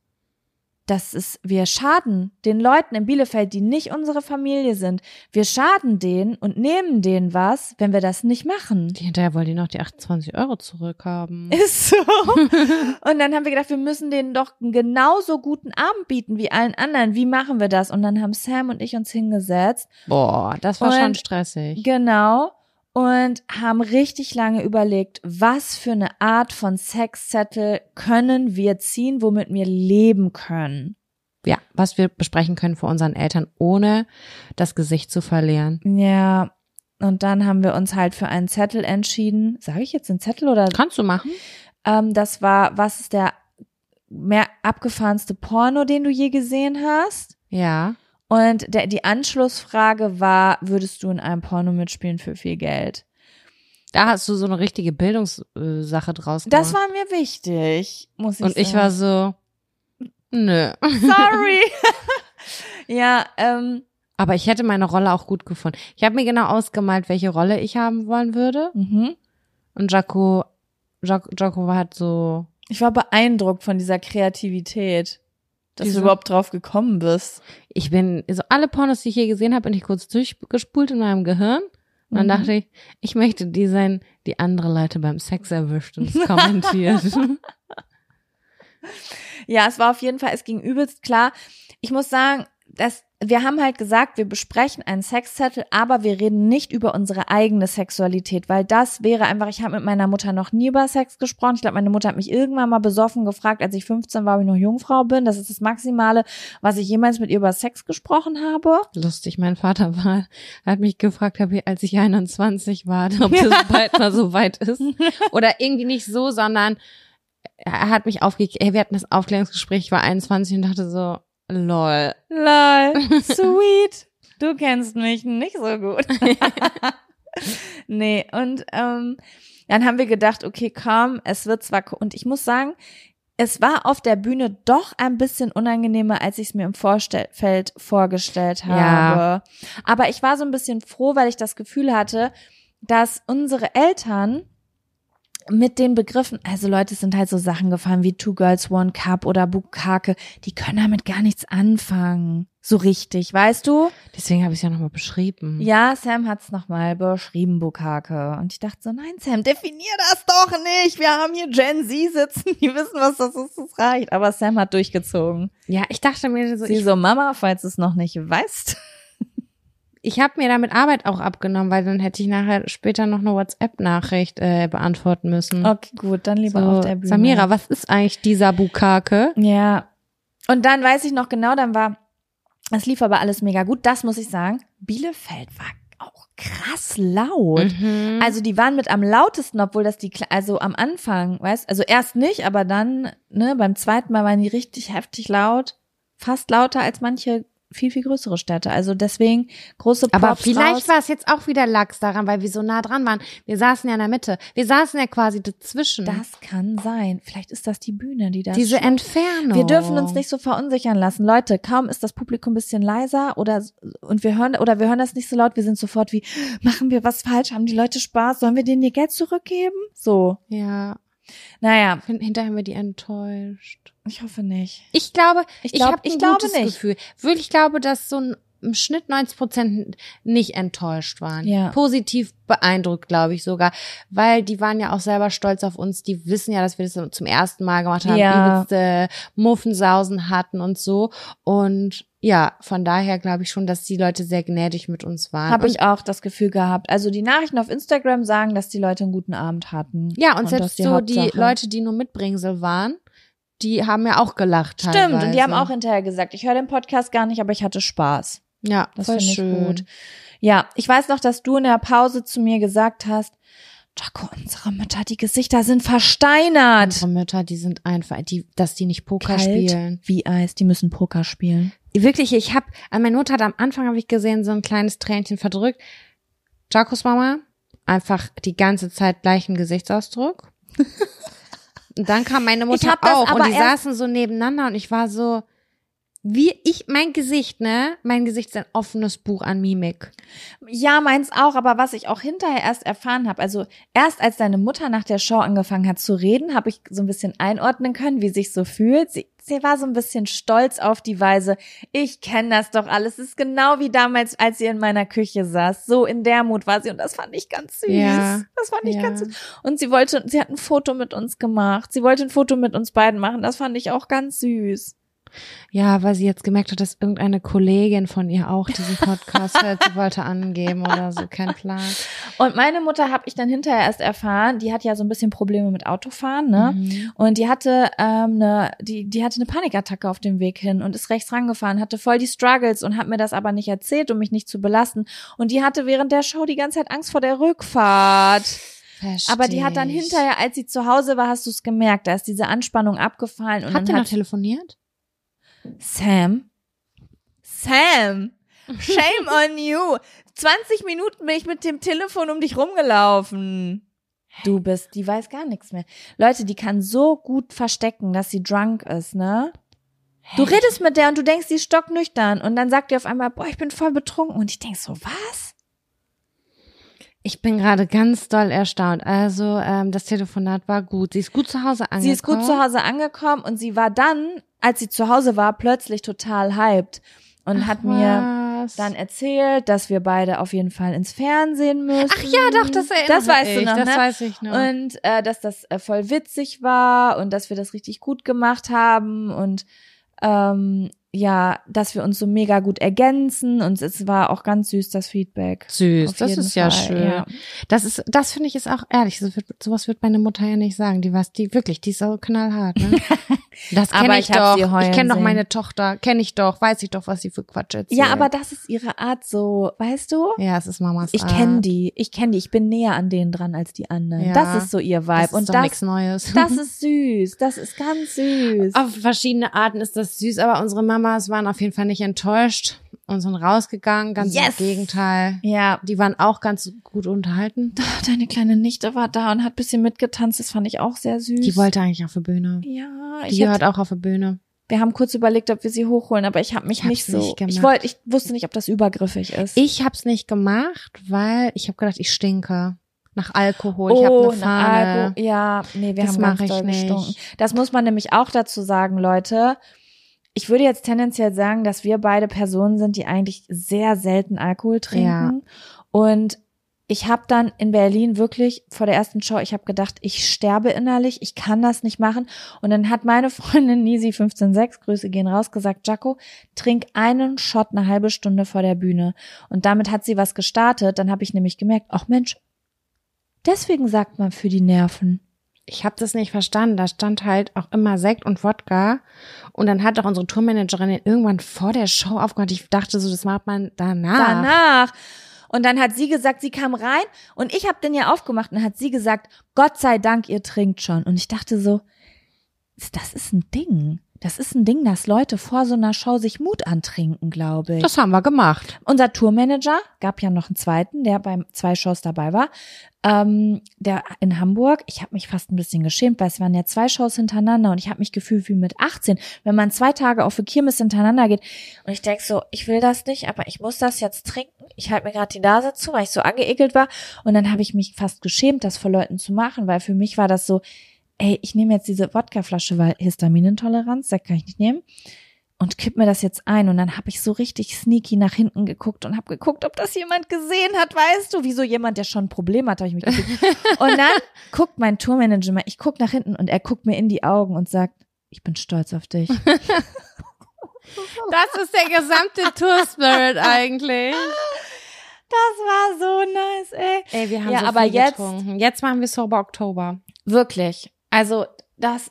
dass es, wir schaden den Leuten in Bielefeld, die nicht unsere Familie sind. Wir schaden denen und nehmen denen was, wenn wir das nicht machen. die hinterher wollen die noch die 28 Euro zurückhaben. Ist so. Und dann haben wir gedacht, wir müssen denen doch einen genauso guten Abend bieten wie allen anderen. Wie machen wir das? Und dann haben Sam und ich uns hingesetzt Boah, das war Und- schon stressig. Genau. Und haben richtig lange überlegt, was für eine Art von Sexzettel können wir ziehen, womit wir leben können. Ja, was wir besprechen können vor unseren Eltern, ohne das Gesicht zu verlieren. Ja. Und dann haben wir uns halt für einen Zettel entschieden. Sage ich jetzt den Zettel oder? Kannst du machen? Ähm, das war, was ist der mehr abgefahrenste Porno, den du je gesehen hast? Ja. Und der, die Anschlussfrage war, würdest du in einem Porno mitspielen für viel Geld? Da hast du so eine richtige Bildungssache draus gemacht. Das war mir wichtig, muss ich Und ich sagen. war so, nö. Sorry. ja, ähm, Aber ich hätte meine Rolle auch gut gefunden. Ich habe mir genau ausgemalt, welche Rolle ich haben wollen würde. mhm. Und Jaco, Jaco, Jaco war halt so, ich war beeindruckt von dieser Kreativität, dass Wieso? du überhaupt drauf gekommen bist. ich bin, so alle Pornos, die ich je gesehen habe, bin ich kurz durchgespult in meinem Gehirn. Und dann Mhm. dachte ich, ich möchte die sein, die andere Leute beim Sex erwischt und es kommentiert. Ja, es war auf jeden Fall, es ging übelst klar. Ich muss sagen, dass wir haben halt gesagt, wir besprechen einen Sexzettel, aber wir reden nicht über unsere eigene Sexualität, weil das wäre einfach, ich habe mit meiner Mutter noch nie über Sex gesprochen. Ich glaube, meine Mutter hat mich irgendwann mal besoffen gefragt, als ich 15 war, ob ich noch Jungfrau bin. Das ist das Maximale, was ich jemals mit ihr über Sex gesprochen habe. Lustig, mein Vater war, hat mich gefragt, als ich 21 war, ob das bald mal so weit ist. Oder irgendwie nicht so, sondern er hat mich aufgeklärt, wir hatten das Aufklärungsgespräch, ich war 21 und dachte so, lol. Lol, sweet. Du kennst mich nicht so gut. nee, und ähm, dann haben wir gedacht, okay, komm, es wird zwar, und ich muss sagen, es war auf der Bühne doch ein bisschen unangenehmer, als ich es mir im Vorfeld vorgestellt habe. Ja. Aber ich war so ein bisschen froh, weil ich das Gefühl hatte, dass unsere Eltern mit den Begriffen, also Leute es sind halt so Sachen gefallen wie Two Girls One Cup oder Bukake, die können damit gar nichts anfangen. So richtig, weißt du? Deswegen habe ich es ja nochmal beschrieben. Ja, Sam hat's nochmal beschrieben, Bukake. Und ich dachte so, nein, Sam, definier das doch nicht. Wir haben hier Gen Z sitzen, die wissen, was das ist, das reicht. Aber Sam hat durchgezogen. Ja, ich dachte mir so, Sie so, Mama, falls du es noch nicht weißt. Ich habe mir damit Arbeit auch abgenommen, weil dann hätte ich nachher später noch eine WhatsApp-Nachricht äh, beantworten müssen. Okay, gut, dann lieber so, auf der Bühne. Samira, was ist eigentlich dieser Bukake? Ja. Und dann weiß ich noch genau, dann war, es lief aber alles mega gut. Das muss ich sagen. Bielefeld war auch krass laut. Mhm. Also die waren mit am lautesten, obwohl das die, also am Anfang, weißt, also erst nicht, aber dann, ne, beim zweiten Mal waren die richtig heftig laut. Fast lauter als manche viel, viel größere Städte. Also deswegen große Props Aber vielleicht war es jetzt auch wieder Lachs daran, weil wir so nah dran waren. Wir saßen ja in der Mitte. Wir saßen ja quasi dazwischen. Das kann sein. Vielleicht ist das die Bühne, die das Diese schon- Entfernung. Wir dürfen uns nicht so verunsichern lassen. Leute, kaum ist das Publikum ein bisschen leiser oder und wir hören oder wir hören das nicht so laut, wir sind sofort wie machen wir was falsch, haben die Leute Spaß, sollen wir denen ihr Geld zurückgeben? So. Ja, Naja, hin- hinterher haben wir die enttäuscht. Ich hoffe nicht. Ich glaube, Ich ich, glaub- habe ein ich glaube gutes nicht. Gefühl. Wirklich, ich glaube, dass so ein im Schnitt 90 Prozent nicht enttäuscht waren. Ja. Positiv beeindruckt, glaube ich sogar, weil die waren ja auch selber stolz auf uns. Die wissen ja, dass wir das zum ersten Mal gemacht haben, Ja. übelste Muffensausen hatten und so. Und ja, von daher glaube ich schon, dass die Leute sehr gnädig mit uns waren. Habe Und ich auch das Gefühl gehabt. Also die Nachrichten auf Instagram sagen, dass die Leute einen guten Abend hatten. Ja, und, das selbst die so die Hauptsache. Leute, die nur Mitbringsel waren, die haben ja auch gelacht. Stimmt, teilweise. und die haben auch hinterher gesagt, ich höre den Podcast gar nicht, aber ich hatte Spaß. ja, Das finde ich schön. gut. Ja, ich weiß noch, dass du in der Pause zu mir gesagt hast, Jaco, unsere Mütter, die Gesichter sind versteinert. Unsere Mütter, die sind einfach, die, dass die nicht Poker Kalt spielen. wie Eis, die müssen Poker spielen. Wirklich, ich habe, an meine Mutter hat am Anfang habe ich gesehen, so ein kleines Tränchen verdrückt. Jacos Mama, einfach die ganze Zeit gleichen Gesichtsausdruck. und dann kam meine Mutter auch aber und die saßen so nebeneinander und ich war so, wie ich, mein Gesicht, ne? Mein Gesicht ist ein offenes Buch an Mimik. Ja, meins auch, aber was ich auch hinterher erst erfahren habe, also erst als deine Mutter nach der Show angefangen hat zu reden, habe ich so ein bisschen einordnen können, wie sich so fühlt. Sie, sie war so ein bisschen stolz auf die Weise, ich kenne das doch alles. Es ist genau wie damals, als sie in meiner Küche saß. So in der Mut war sie und das fand ich ganz süß. Ja. Das fand ich Ja. ganz süß. Und sie wollte, sie hat ein Foto mit uns gemacht. Sie wollte ein Foto mit uns beiden machen. Das fand ich auch ganz süß. Ja, weil sie jetzt gemerkt hat, dass irgendeine Kollegin von ihr auch diesen Podcast hört. Sie wollte angeben oder so, kein Plan. Und meine Mutter habe ich dann hinterher erst erfahren, die hat ja so ein bisschen Probleme mit Autofahren, ne? Mhm. Und die hatte ähm, eine, die, die hatte eine Panikattacke auf dem Weg hin und ist rechts rangefahren, hatte voll die Struggles und hat mir das aber nicht erzählt, um mich nicht zu belasten. Und die hatte während der Show die ganze Zeit Angst vor der Rückfahrt. Aber die hat dann hinterher, als sie zu Hause war, hast du es gemerkt, da ist diese Anspannung abgefallen und ihr dann noch hat telefoniert? Sam, Sam, shame on you. 20 Minuten bin ich mit dem Telefon um dich rumgelaufen. Du bist, die weiß gar nichts mehr. Leute, die kann so gut verstecken, dass sie drunk ist, ne? Du redest mit der und du denkst, sie ist stocknüchtern und dann sagt die auf einmal, boah, ich bin voll betrunken und ich denk so, was? Ich bin gerade ganz doll erstaunt. Also, ähm, das Telefonat war gut. Sie ist gut zu Hause angekommen. Sie ist gut zu Hause angekommen und sie war dann, als sie zu Hause war, plötzlich total hyped und hat mir Was? dann erzählt, dass wir beide auf jeden Fall ins Fernsehen müssen. Ach ja, doch, das erinnere Das weißt ich. du noch, Das ne? weiß ich noch. Und äh, dass das äh, voll witzig war und dass wir das richtig gut gemacht haben und ähm, ja, dass wir uns so mega gut ergänzen und es war auch ganz süß das Feedback. Süß, das ist ja Fall, schön. ja. Das ist, das finde ich ist auch ehrlich. Das wird, sowas wird meine Mutter ja nicht sagen. Die was, die wirklich, die ist so knallhart. Ne? Das Aber kenne ich ich, doch. Ich kenne doch meine Tochter. Kenne ich doch. Weiß ich doch, was sie für Quatsch erzählt. Ja, aber das ist ihre Art so, weißt du? ja, es ist Mamas Ich Art. kenne die, ich kenne die, ich bin näher an denen dran als die anderen. Ja. Das ist so ihr Vibe Das ist und doch das, nichts Neues. das ist süß, das ist ganz süß. Auf verschiedene Arten ist das süß, aber unsere Mamas waren auf jeden Fall nicht enttäuscht und sind rausgegangen. Ganz Yes! im Gegenteil. Ja, Die waren auch ganz gut unterhalten. deine kleine Nichte war da und hat bisschen mitgetanzt, das fand ich auch sehr süß. Die wollte eigentlich auf die Bühne. Ja, Die ich gehört auch auf die Bühne. wir haben kurz überlegt, ob wir sie hochholen, aber ich habe mich Ich hab's nicht so. nicht gemacht. ich wollte, ich wusste nicht, ob das übergriffig ist. Ich hab's nicht gemacht, weil ich habe gedacht, ich stinke nach Alkohol. ich habe oh, eine nach Fahne. Alkohol. Ja, nee, wir Das haben ganz ich doll nicht. gestunken. Das muss man nämlich auch dazu sagen, Leute. Ich würde jetzt tendenziell sagen, dass wir beide Personen sind, die eigentlich sehr selten Alkohol trinken. Und ich habe dann in Berlin wirklich vor der ersten Show, ich habe gedacht, ich sterbe innerlich, ich kann das nicht machen. Und dann hat meine Freundin Nisi 156, Grüße gehen raus, gesagt, Jaco, trink einen Shot eine halbe Stunde vor der Bühne. Und damit hat sie was gestartet. Dann habe ich nämlich gemerkt, ach Mensch, deswegen sagt man für die Nerven. Ich habe das nicht verstanden. Da stand halt auch immer Sekt und Wodka. Und dann hat auch unsere Tourmanagerin irgendwann vor der Show aufgehört. Ich dachte so, das macht man danach. Danach. Und dann hat sie gesagt, sie kam rein und ich habe den ja aufgemacht und hat sie gesagt, Gott sei Dank, ihr trinkt schon. Und ich dachte so, das ist ein Ding. Das ist ein Ding, dass Leute vor so einer Show sich Mut antrinken, glaube ich. Das haben wir gemacht. Unser Tourmanager, gab ja noch einen zweiten, der bei zwei Shows dabei war, ähm, der in Hamburg, ich habe mich fast ein bisschen geschämt, weil es waren ja zwei Shows hintereinander und ich habe mich gefühlt wie mit 18, wenn man zwei Tage auf eine Kirmes hintereinander geht und ich denk so, ich will das nicht, aber ich muss das jetzt trinken. Ich halte mir gerade die Nase zu, weil ich so angeekelt war und dann habe ich mich fast geschämt, das vor Leuten zu machen, weil für mich war das so, ey, ich nehme jetzt diese Wodkaflasche, weil Histaminintoleranz, da kann ich nicht nehmen und kipp mir das jetzt ein und dann habe ich so richtig sneaky nach hinten geguckt und habe geguckt, ob das jemand gesehen hat, weißt du, wie so jemand, der schon ein Problem hat, habe ich mich geguckt. und dann guckt mein Tourmanager mal, ich guck nach hinten und er guckt mir in die Augen und sagt, ich bin stolz auf dich. Das ist der gesamte Tour-Spirit eigentlich. Das war so nice, ey. Ey, wir haben Ja, so aber viel jetzt- getrunken. Jetzt machen wir Sober Oktober. Wirklich. Also, das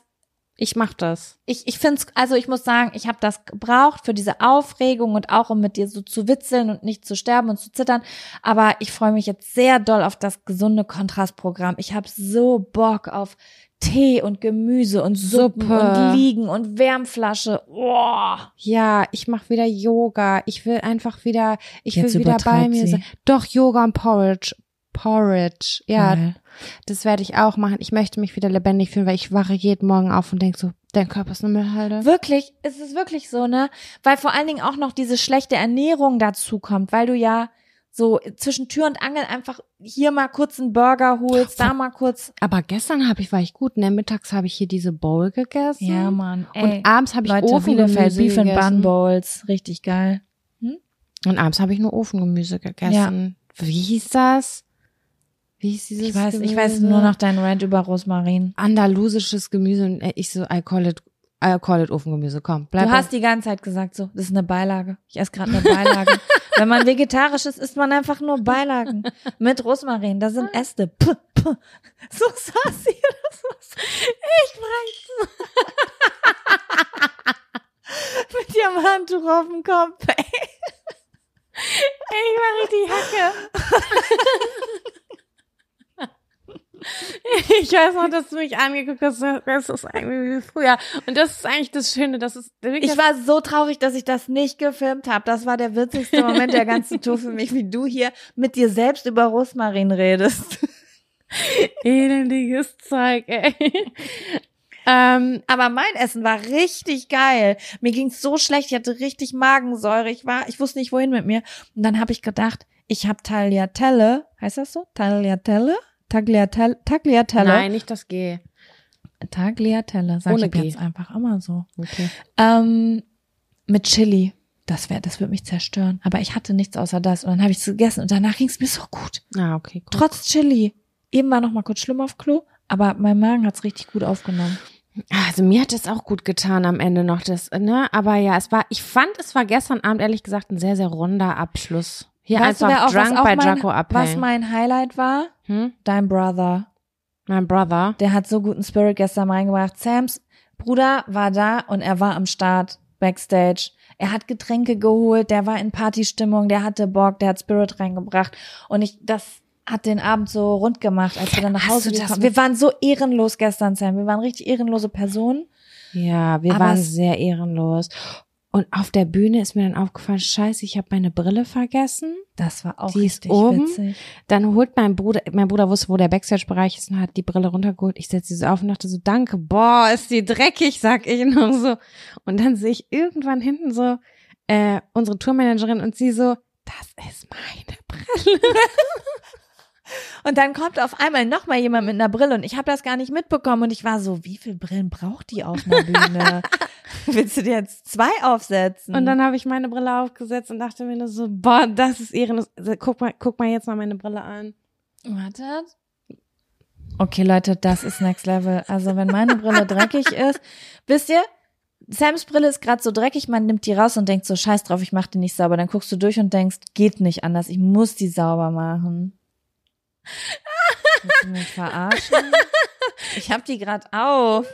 Ich mach das. ich, ich finde es, also ich muss sagen, ich habe das gebraucht für diese Aufregung und auch um mit dir so zu witzeln und nicht zu sterben und zu zittern. Aber ich freue mich jetzt sehr doll auf das gesunde Kontrastprogramm. Ich habe so Bock auf Tee und Gemüse und Suppen Suppe. und Liegen und Wärmflasche. Oh. Ja, ich mach wieder Yoga. Ich will einfach wieder, ich Jetzt will wieder bei mir sein. Doch, Yoga und Porridge. Porridge. Ja, Geil. das werde ich auch machen. Ich möchte mich wieder lebendig fühlen, weil ich wache jeden Morgen auf und denk so, dein Körper ist eine Müllhalde. Wirklich, es ist wirklich so, ne? Weil vor allen Dingen auch noch diese schlechte Ernährung dazu kommt, weil du ja so zwischen Tür und Angel einfach hier mal kurz einen Burger holst, da mal kurz. Aber gestern habe ich, war ich gut, ne? Mittags habe ich hier diese Bowl gegessen. Mann. Und abends habe ich Leute, Ofengemüse Beef and Bun. Bowls, richtig geil. Und abends habe ich nur Ofengemüse gegessen. Wie hieß das? Wie hieß dieses Ich weiß, Gemüse? ich weiß nur noch deinen Rant über Rosmarin. Andalusisches Gemüse und ich so, I call it, I call it Ofengemüse. Komm, bleib Du hast die ganze Zeit gesagt, so, das ist eine Beilage. Ich esse gerade eine Beilage. Wenn man vegetarisch ist, isst man einfach nur Beilagen. Mit Rosmarin, da sind Äste. Puh, puh. So saß sie. Das war so. Ich brech Mit ihrem Handtuch auf dem Kopf. Ey. Ich war richtig Hacke. Ich weiß noch, dass du mich angeguckt hast. Das ist eigentlich wie früher. Und das ist eigentlich das Schöne. Das ist wirklich Ich war so traurig, dass ich das nicht gefilmt habe. Das war der witzigste Moment der ganzen Tour für mich, wie du hier mit dir selbst über Rosmarin redest. elendiges Zeug, ey. ähm, Aber mein Essen war richtig geil. Mir ging's so schlecht, ich hatte richtig Magensäure. Ich war, ich wusste nicht wohin mit mir. Und dann habe ich gedacht, ich habe Tagliatelle, heißt das so? Tagliatelle? Tagliatelle? Tagliatelle? nein, nicht das G. Tagliatelle, sag Ohne ich G. jetzt einfach immer so. Okay. Ähm, mit Chili. Das wäre, das würde mich zerstören. Aber ich hatte nichts außer das. Und dann habe ich es gegessen und danach ging's mir so gut. Ah, okay, gut. Trotz Chili. Eben war noch mal kurz schlimm auf Klo, aber mein Magen hat's richtig gut aufgenommen. Also mir hat es auch gut getan am Ende noch das, ne? Aber ja, es war, ich fand, es war gestern Abend ehrlich gesagt ein sehr, sehr runder Abschluss. Hier weißt du, einfach wer auch, was drunk bei mein, Jaco was abhängen. mein Highlight war? hm? Dein Brother. Mein Brother. Der hat so guten Spirit gestern reingebracht. Sams Bruder war da und er war am Start, backstage. Er hat Getränke geholt, der war in Partystimmung, der hatte Bock, der hat Spirit reingebracht. Und ich, das hat den Abend so rund gemacht, als wir dann nach Hause du gekommen Wir waren so ehrenlos gestern, Sam. Wir waren richtig ehrenlose Personen. Ja, wir Aber waren sehr ehrenlos. Und auf der Bühne ist mir dann aufgefallen, scheiße, ich habe meine Brille vergessen. Das war auch Die ist richtig oben. witzig. Dann holt mein Bruder, mein Bruder wusste, wo der Backstage-Bereich ist und hat die Brille runtergeholt. Ich setze sie so auf und dachte so, danke, boah, ist die dreckig, sag ich noch so. Und dann sehe ich irgendwann hinten so äh, unsere Tourmanagerin und sie so, das ist meine Brille. Und dann kommt auf einmal noch mal jemand mit einer Brille und ich habe das gar nicht mitbekommen und ich war so, wie viel Brillen braucht die auf einer Bühne? Willst du dir jetzt zwei aufsetzen? Und dann habe ich meine Brille aufgesetzt und dachte mir nur so, boah, das ist ehrenlos. Also, Guck mal, guck mal jetzt mal meine Brille an. Warte. Okay, Leute, das ist Next Level. Also wenn meine Brille dreckig ist, wisst ihr, Sams Brille ist gerade so dreckig, man nimmt die raus und denkt so, scheiß drauf, ich mach die nicht sauber. Dann guckst du durch und denkst, geht nicht anders, ich muss die sauber machen. Willst du mich verarschen? Ich hab die gerade auf.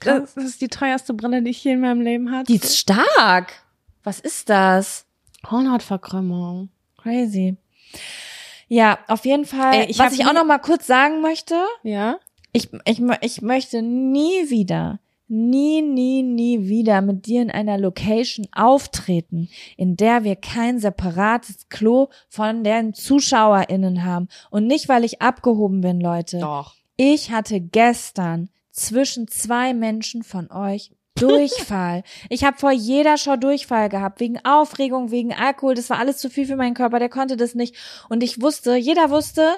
Das ist die teuerste Brille, die ich je in meinem Leben hatte. Die ist stark. Was ist das? Hornhautverkrümmung. Crazy. Ja, auf jeden Fall. Ey, ich was ich auch noch mal kurz sagen möchte, Ja? ich, ich, ich möchte nie wieder, nie, nie, nie wieder mit dir in einer Location auftreten, in der wir kein separates Klo von den ZuschauerInnen haben. Und nicht, weil ich abgehoben bin, Leute. Doch. Ich hatte gestern zwischen zwei Menschen von euch Durchfall. ich habe vor jeder Show Durchfall gehabt, wegen Aufregung, wegen Alkohol. Das war alles zu viel für meinen Körper, der konnte das nicht. Und ich wusste, jeder wusste,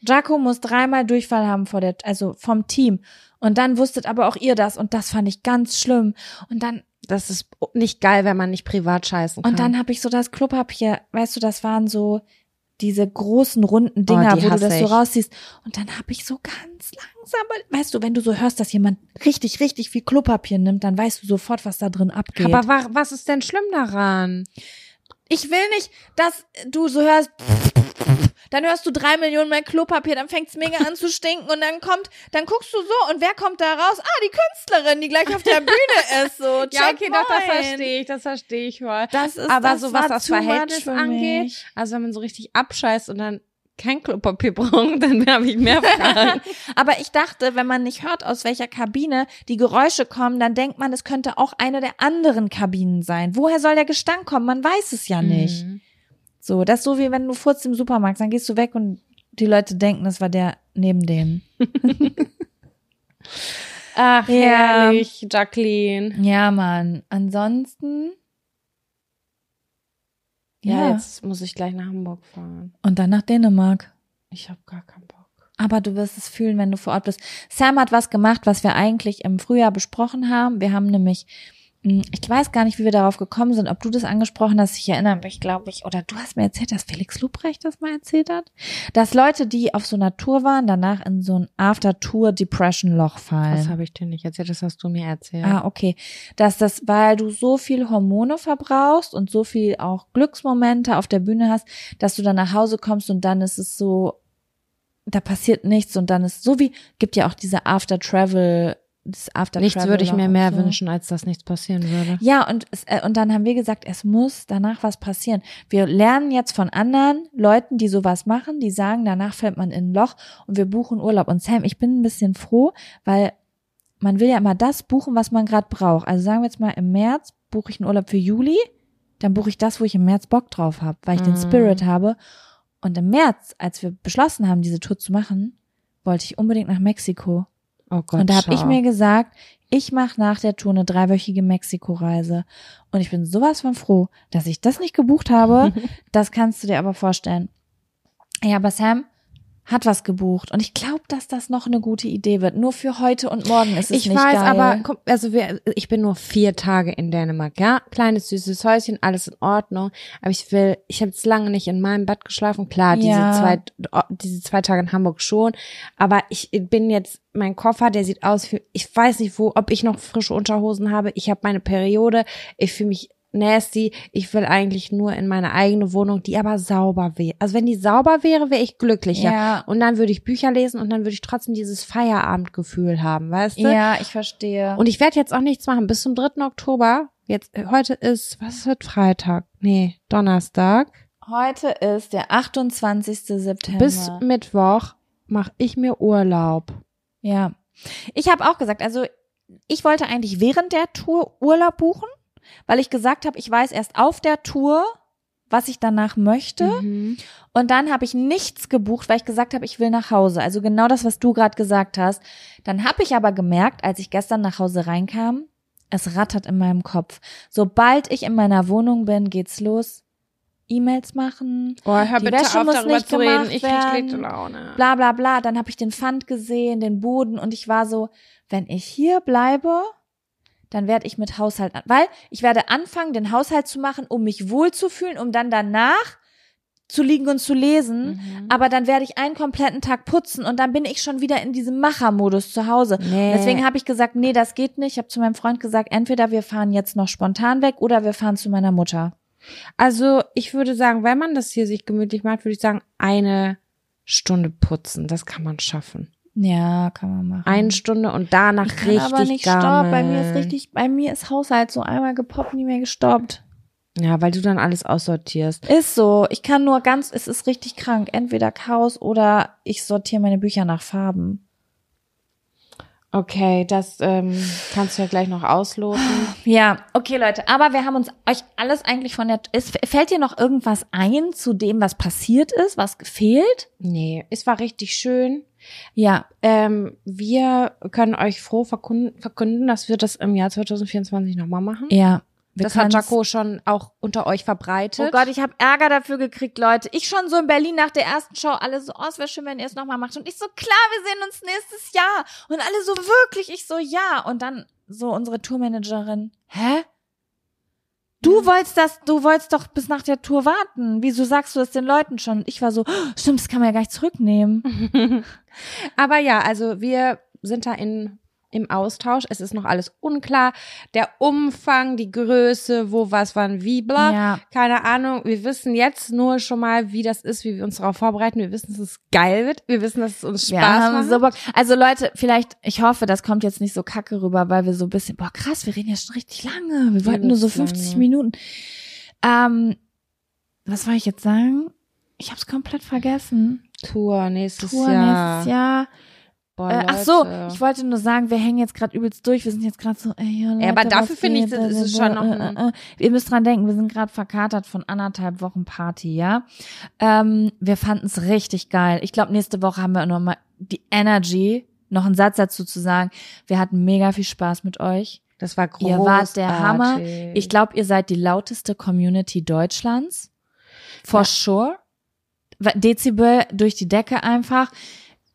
Jaco muss dreimal Durchfall haben vor der, also vom Team. Und dann wusstet aber auch ihr das. Und das fand ich ganz schlimm. Und dann Das ist nicht geil, wenn man nicht privat scheißen kann. und dann habe ich so das Klopapier, weißt du, das waren so diese großen runden Dinger, Oh, die wo du das so ich. rausziehst. Und dann habe ich so ganz langsam, weißt du, wenn du so hörst, dass jemand richtig, richtig viel Klopapier nimmt, dann weißt du sofort, was da drin abgeht. Aber wa was ist denn schlimm daran? ich will nicht, dass du so hörst, dann hörst du drei Millionen mehr Klopapier, dann fängt's mega an zu stinken und dann kommt, dann guckst du so und wer kommt da raus? Ah, die Künstlerin, die gleich auf der Bühne ist, so. Check moin. ich, das verstehe ich voll. Das ist, Aber das so was war das Verhältnis angeht, also wenn man so richtig abscheißt und dann kein Klopapier braucht, dann habe ich mehr Fragen. Aber ich dachte, wenn man nicht hört, aus welcher Kabine die Geräusche kommen, dann denkt man, es könnte auch eine der anderen Kabinen sein. Woher soll der Gestank kommen? Man weiß es ja nicht. Mhm. So, das ist so wie wenn du furzt im Supermarkt, dann gehst du weg und die Leute denken, das war der neben denen. Ach, Ja. herrlich, Jacqueline. Ja, Mann. Ansonsten. Ja, Ja. jetzt muss ich gleich nach Hamburg fahren. Und dann nach Dänemark. Ich habe gar keinen Bock. Aber du wirst es fühlen, wenn du vor Ort bist. Sam hat was gemacht, was wir eigentlich im Frühjahr besprochen haben. Wir haben nämlich, ich weiß gar nicht, wie wir darauf gekommen sind, ob du das angesprochen hast. Ich erinnere mich, glaube ich, oder du hast mir erzählt, dass Felix Lubrecht das mal erzählt hat, dass Leute, die auf so einer Tour waren, danach in so ein After-Tour-Depression-Loch fallen. Das habe ich dir nicht erzählt, das hast du mir erzählt. Ah, okay. Dass das, weil du so viel Hormone verbrauchst und so viel auch Glücksmomente auf der Bühne hast, dass du dann nach Hause kommst und dann ist es so, da passiert nichts und dann ist so wie, gibt ja auch diese After-Travel, das after Nichts würde ich mir mehr so. wünschen, als dass nichts passieren würde. Ja, und, es, äh, und dann haben wir gesagt, es muss danach was passieren. Wir lernen jetzt von anderen Leuten, die sowas machen, die sagen, danach fällt man in ein Loch und wir buchen Urlaub. Und Sam, ich bin ein bisschen froh, weil man will ja immer das buchen, was man gerade braucht. Also sagen wir jetzt mal, im März buche ich einen Urlaub für Juli, dann buche ich das, wo ich im März Bock drauf habe, weil ich den Mhm. Spirit habe. Und im März, als wir beschlossen haben, diese Tour zu machen, wollte ich unbedingt nach Mexiko. Oh Gott. Und da habe ich mir gesagt, ich mache nach der Tour eine dreiwöchige Mexiko-Reise. Und ich bin sowas von froh, dass ich das nicht gebucht habe. das kannst du dir aber vorstellen. Ja, aber Sam hat was gebucht. Und ich glaube, dass das noch eine gute Idee wird. Nur für heute und morgen ist es ich nicht weiß, geil. aber komm, also wir, ich bin nur vier Tage in Dänemark, ja, kleines süßes Häuschen, alles in Ordnung. Aber ich will, ich habe jetzt lange nicht in meinem Bett geschlafen. Klar, diese Ja. zwei, diese zwei Tage in Hamburg schon. Aber ich bin jetzt, mein Koffer, der sieht aus wie, ich weiß nicht wo, ob ich noch frische Unterhosen habe. Ich habe meine Periode. Ich fühle mich nasty. Ich will eigentlich nur in meine eigene Wohnung, die aber sauber wäre. Also wenn die sauber wäre, wäre ich glücklicher. Ja. Und dann würde ich Bücher lesen und dann würde ich trotzdem dieses Feierabendgefühl haben, weißt du? ja, ich verstehe. Und ich werde jetzt auch nichts machen bis zum 3. Oktober. Jetzt, äh, heute ist, was ist heute? Freitag? Nee, Donnerstag. heute ist der 28. September. Bis Mittwoch mache ich mir Urlaub. Ja. Ich habe auch gesagt, also ich wollte eigentlich während der Tour Urlaub buchen, weil ich gesagt habe, ich weiß erst auf der Tour, was ich danach möchte. Mhm. Und dann habe ich nichts gebucht, weil ich gesagt habe, ich will nach Hause. Also genau das, was du gerade gesagt hast. Dann habe ich aber gemerkt, als ich gestern nach Hause reinkam, es rattert in meinem Kopf. Sobald ich in meiner Wohnung bin, geht's los. E-Mails machen, Oh, hör Die bitte Wäsche auf, muss darüber nicht zu reden. Ich krieg schlechte Laune. bla bla bla. Dann habe ich den Pfand gesehen, den Boden und ich war so, wenn ich hier bleibe, dann werde ich mit Haushalt an, weil ich werde anfangen, den Haushalt zu machen, um mich wohlzufühlen, um dann danach zu liegen und zu lesen, Mhm. aber dann werde ich einen kompletten Tag putzen und dann bin ich schon wieder in diesem Machermodus zu Hause. Nee. Deswegen habe ich gesagt, nee, das geht nicht. Ich habe zu meinem Freund gesagt, entweder wir fahren jetzt noch spontan weg oder wir fahren zu meiner Mutter. Also ich würde sagen, wenn man das hier sich gemütlich macht, würde ich sagen, eine Stunde putzen. Das kann man schaffen. Ja, kann man machen. Eine Stunde und danach ich kann richtig aber nicht stopp. Bei mir ist richtig, bei mir ist Haushalt so einmal gepoppt, nie mehr gestoppt. Ja, weil du dann alles aussortierst. Ist so. Ich kann nur ganz, es ist richtig krank. Entweder Chaos oder ich sortiere meine Bücher nach Farben. Okay, das ähm, kannst du ja gleich noch ausloten. Ja, okay, Leute. Aber wir haben uns euch alles eigentlich von der. Es, fällt dir noch irgendwas ein zu dem, was passiert ist, was gefehlt? Nee, es war richtig schön. Ja, Ähm, wir können euch froh verkünden, verkünden, dass wir das im Jahr 2024 nochmal machen. ja. Das hat Jaco schon auch unter euch verbreitet. Oh Gott, ich habe Ärger dafür gekriegt, Leute. Ich schon so in Berlin nach der ersten Show, alle so, oh, es wäre schön, wenn ihr es nochmal macht. Und ich so, klar, wir sehen uns nächstes Jahr. Und alle so, wirklich? Ich so, ja. Und dann so unsere Tourmanagerin, hä? Du wolltest das, du wolltest doch bis nach der Tour warten. Wieso sagst du das den Leuten schon? Und ich war so, oh, stimmt, das kann man ja gar nicht zurücknehmen. Aber ja, also wir sind da in im Austausch. Es ist noch alles unklar. Der Umfang, die Größe, wo was wann wie bla. Ja. Keine Ahnung. Wir wissen jetzt nur schon mal, wie das ist, wie wir uns darauf vorbereiten. Wir wissen, dass es geil wird. Wir wissen, dass es uns Wir Spaß haben macht. so Bock. Also Leute, vielleicht, ich hoffe, das kommt jetzt nicht so kacke rüber, weil wir so ein bisschen, boah krass, wir reden ja schon richtig lange. Wir wollten nur so Übelst 50 lange. Minuten. Ähm, was wollte ich jetzt sagen? Ich hab's komplett vergessen. Tour nächstes Tour Jahr. nächstes Jahr. Boah, Äh, ach so, ich wollte nur sagen, wir hängen jetzt gerade übelst durch. Wir sind jetzt gerade so, ey, ja, Leute, Ja, aber dafür finde ich, das ist schon noch Äh, ein- äh, äh. Ihr müsst dran denken, wir sind gerade verkatert von anderthalb Wochen Party, ja. Ähm, wir fanden es richtig geil. Ich glaube, nächste Woche haben wir noch mal die Energy, noch einen Satz dazu zu sagen. Wir hatten mega viel Spaß mit euch. das war großartig. Ihr wart der Hammer. Ich glaube, ihr seid die lauteste Community Deutschlands. For Ja. sure. Dezibel durch die Decke einfach.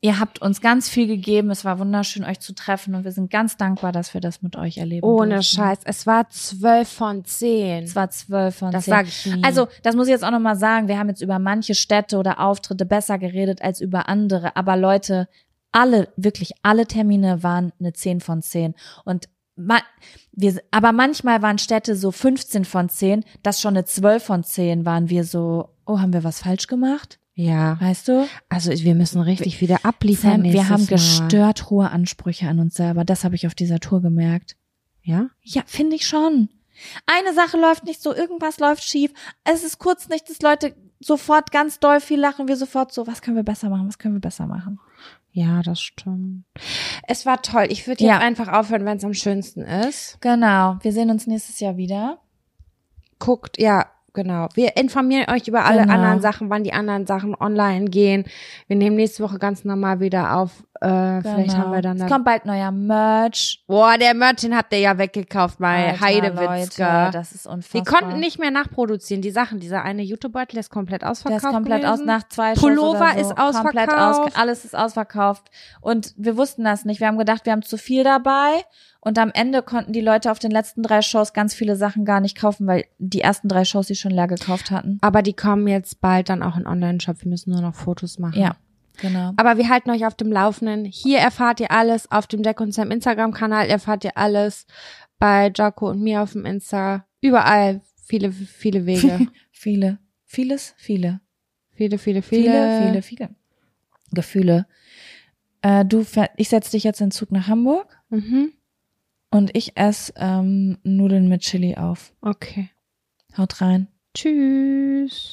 Ihr habt uns ganz viel gegeben. Es war wunderschön, euch zu treffen und wir sind ganz dankbar, dass wir das mit euch erleben Ohne durften. Scheiß. Es war zwölf von zehn. Es war zwölf von Das zehn. sag ich nie. Also, das muss ich jetzt auch nochmal sagen. Wir haben jetzt über manche Städte oder Auftritte besser geredet als über andere. Aber Leute, alle, wirklich alle Termine waren eine 10 von 10. Und ma wir, aber manchmal waren Städte so 15 von 10, das schon eine 12 von 10 waren wir so, oh, haben wir was falsch gemacht? ja. Weißt du? Also wir müssen richtig wieder abliefern. Sam, wir haben Mal. gestört hohe Ansprüche an uns selber. Das habe ich auf dieser Tour gemerkt. Ja? Ja, finde ich schon. Eine Sache läuft nicht so, irgendwas läuft schief. Es ist kurz nicht, dass Leute sofort ganz doll viel lachen, wir sofort so, was können wir besser machen, was können wir besser machen. Ja, das stimmt. Es war toll. Ich würde jetzt Ja. einfach aufhören, wenn es am schönsten ist. Genau, wir sehen uns nächstes Jahr wieder. Guckt, ja, genau. Wir informieren euch über alle Genau. anderen Sachen, wann die anderen Sachen online gehen. Wir nehmen nächste Woche ganz normal wieder auf. Äh, Vielleicht Genau. haben wir dann Es kommt bald neuer Merch. Boah, der Merch, den habt ihr ja weggekauft bei Heidewitzka. Leute, das ist unfassbar. Die konnten nicht mehr nachproduzieren. Die Sachen, dieser eine YouTube-Beutel, der ist komplett Der ausverkauft. ist komplett aus gewesen. nach zwei Pullover so. ist Komplett ausverkauft. aus, alles ist ausverkauft. Und wir wussten das nicht. Wir haben gedacht, wir haben zu viel dabei. Und am Ende konnten die Leute auf den letzten drei Shows ganz viele Sachen gar nicht kaufen, weil die ersten drei Shows sie schon leer gekauft hatten. Aber die kommen jetzt bald dann auch in Online-Shop. Wir müssen nur noch Fotos machen. Ja, genau. Aber wir halten euch auf dem Laufenden. Hier erfahrt ihr alles. Auf dem Jack und Sam Instagram-Kanal erfahrt ihr alles. Bei Jaco und mir auf dem Insta. Überall. Viele, viele Wege. viele, vieles, viele, viele, viele, viele. viele, viele, viele Gefühle. Äh, du, ich setz dich jetzt in den Zug nach Hamburg Mhm. und ich esse ähm, Nudeln mit Chili auf. Okay. Haut rein. Tschüss.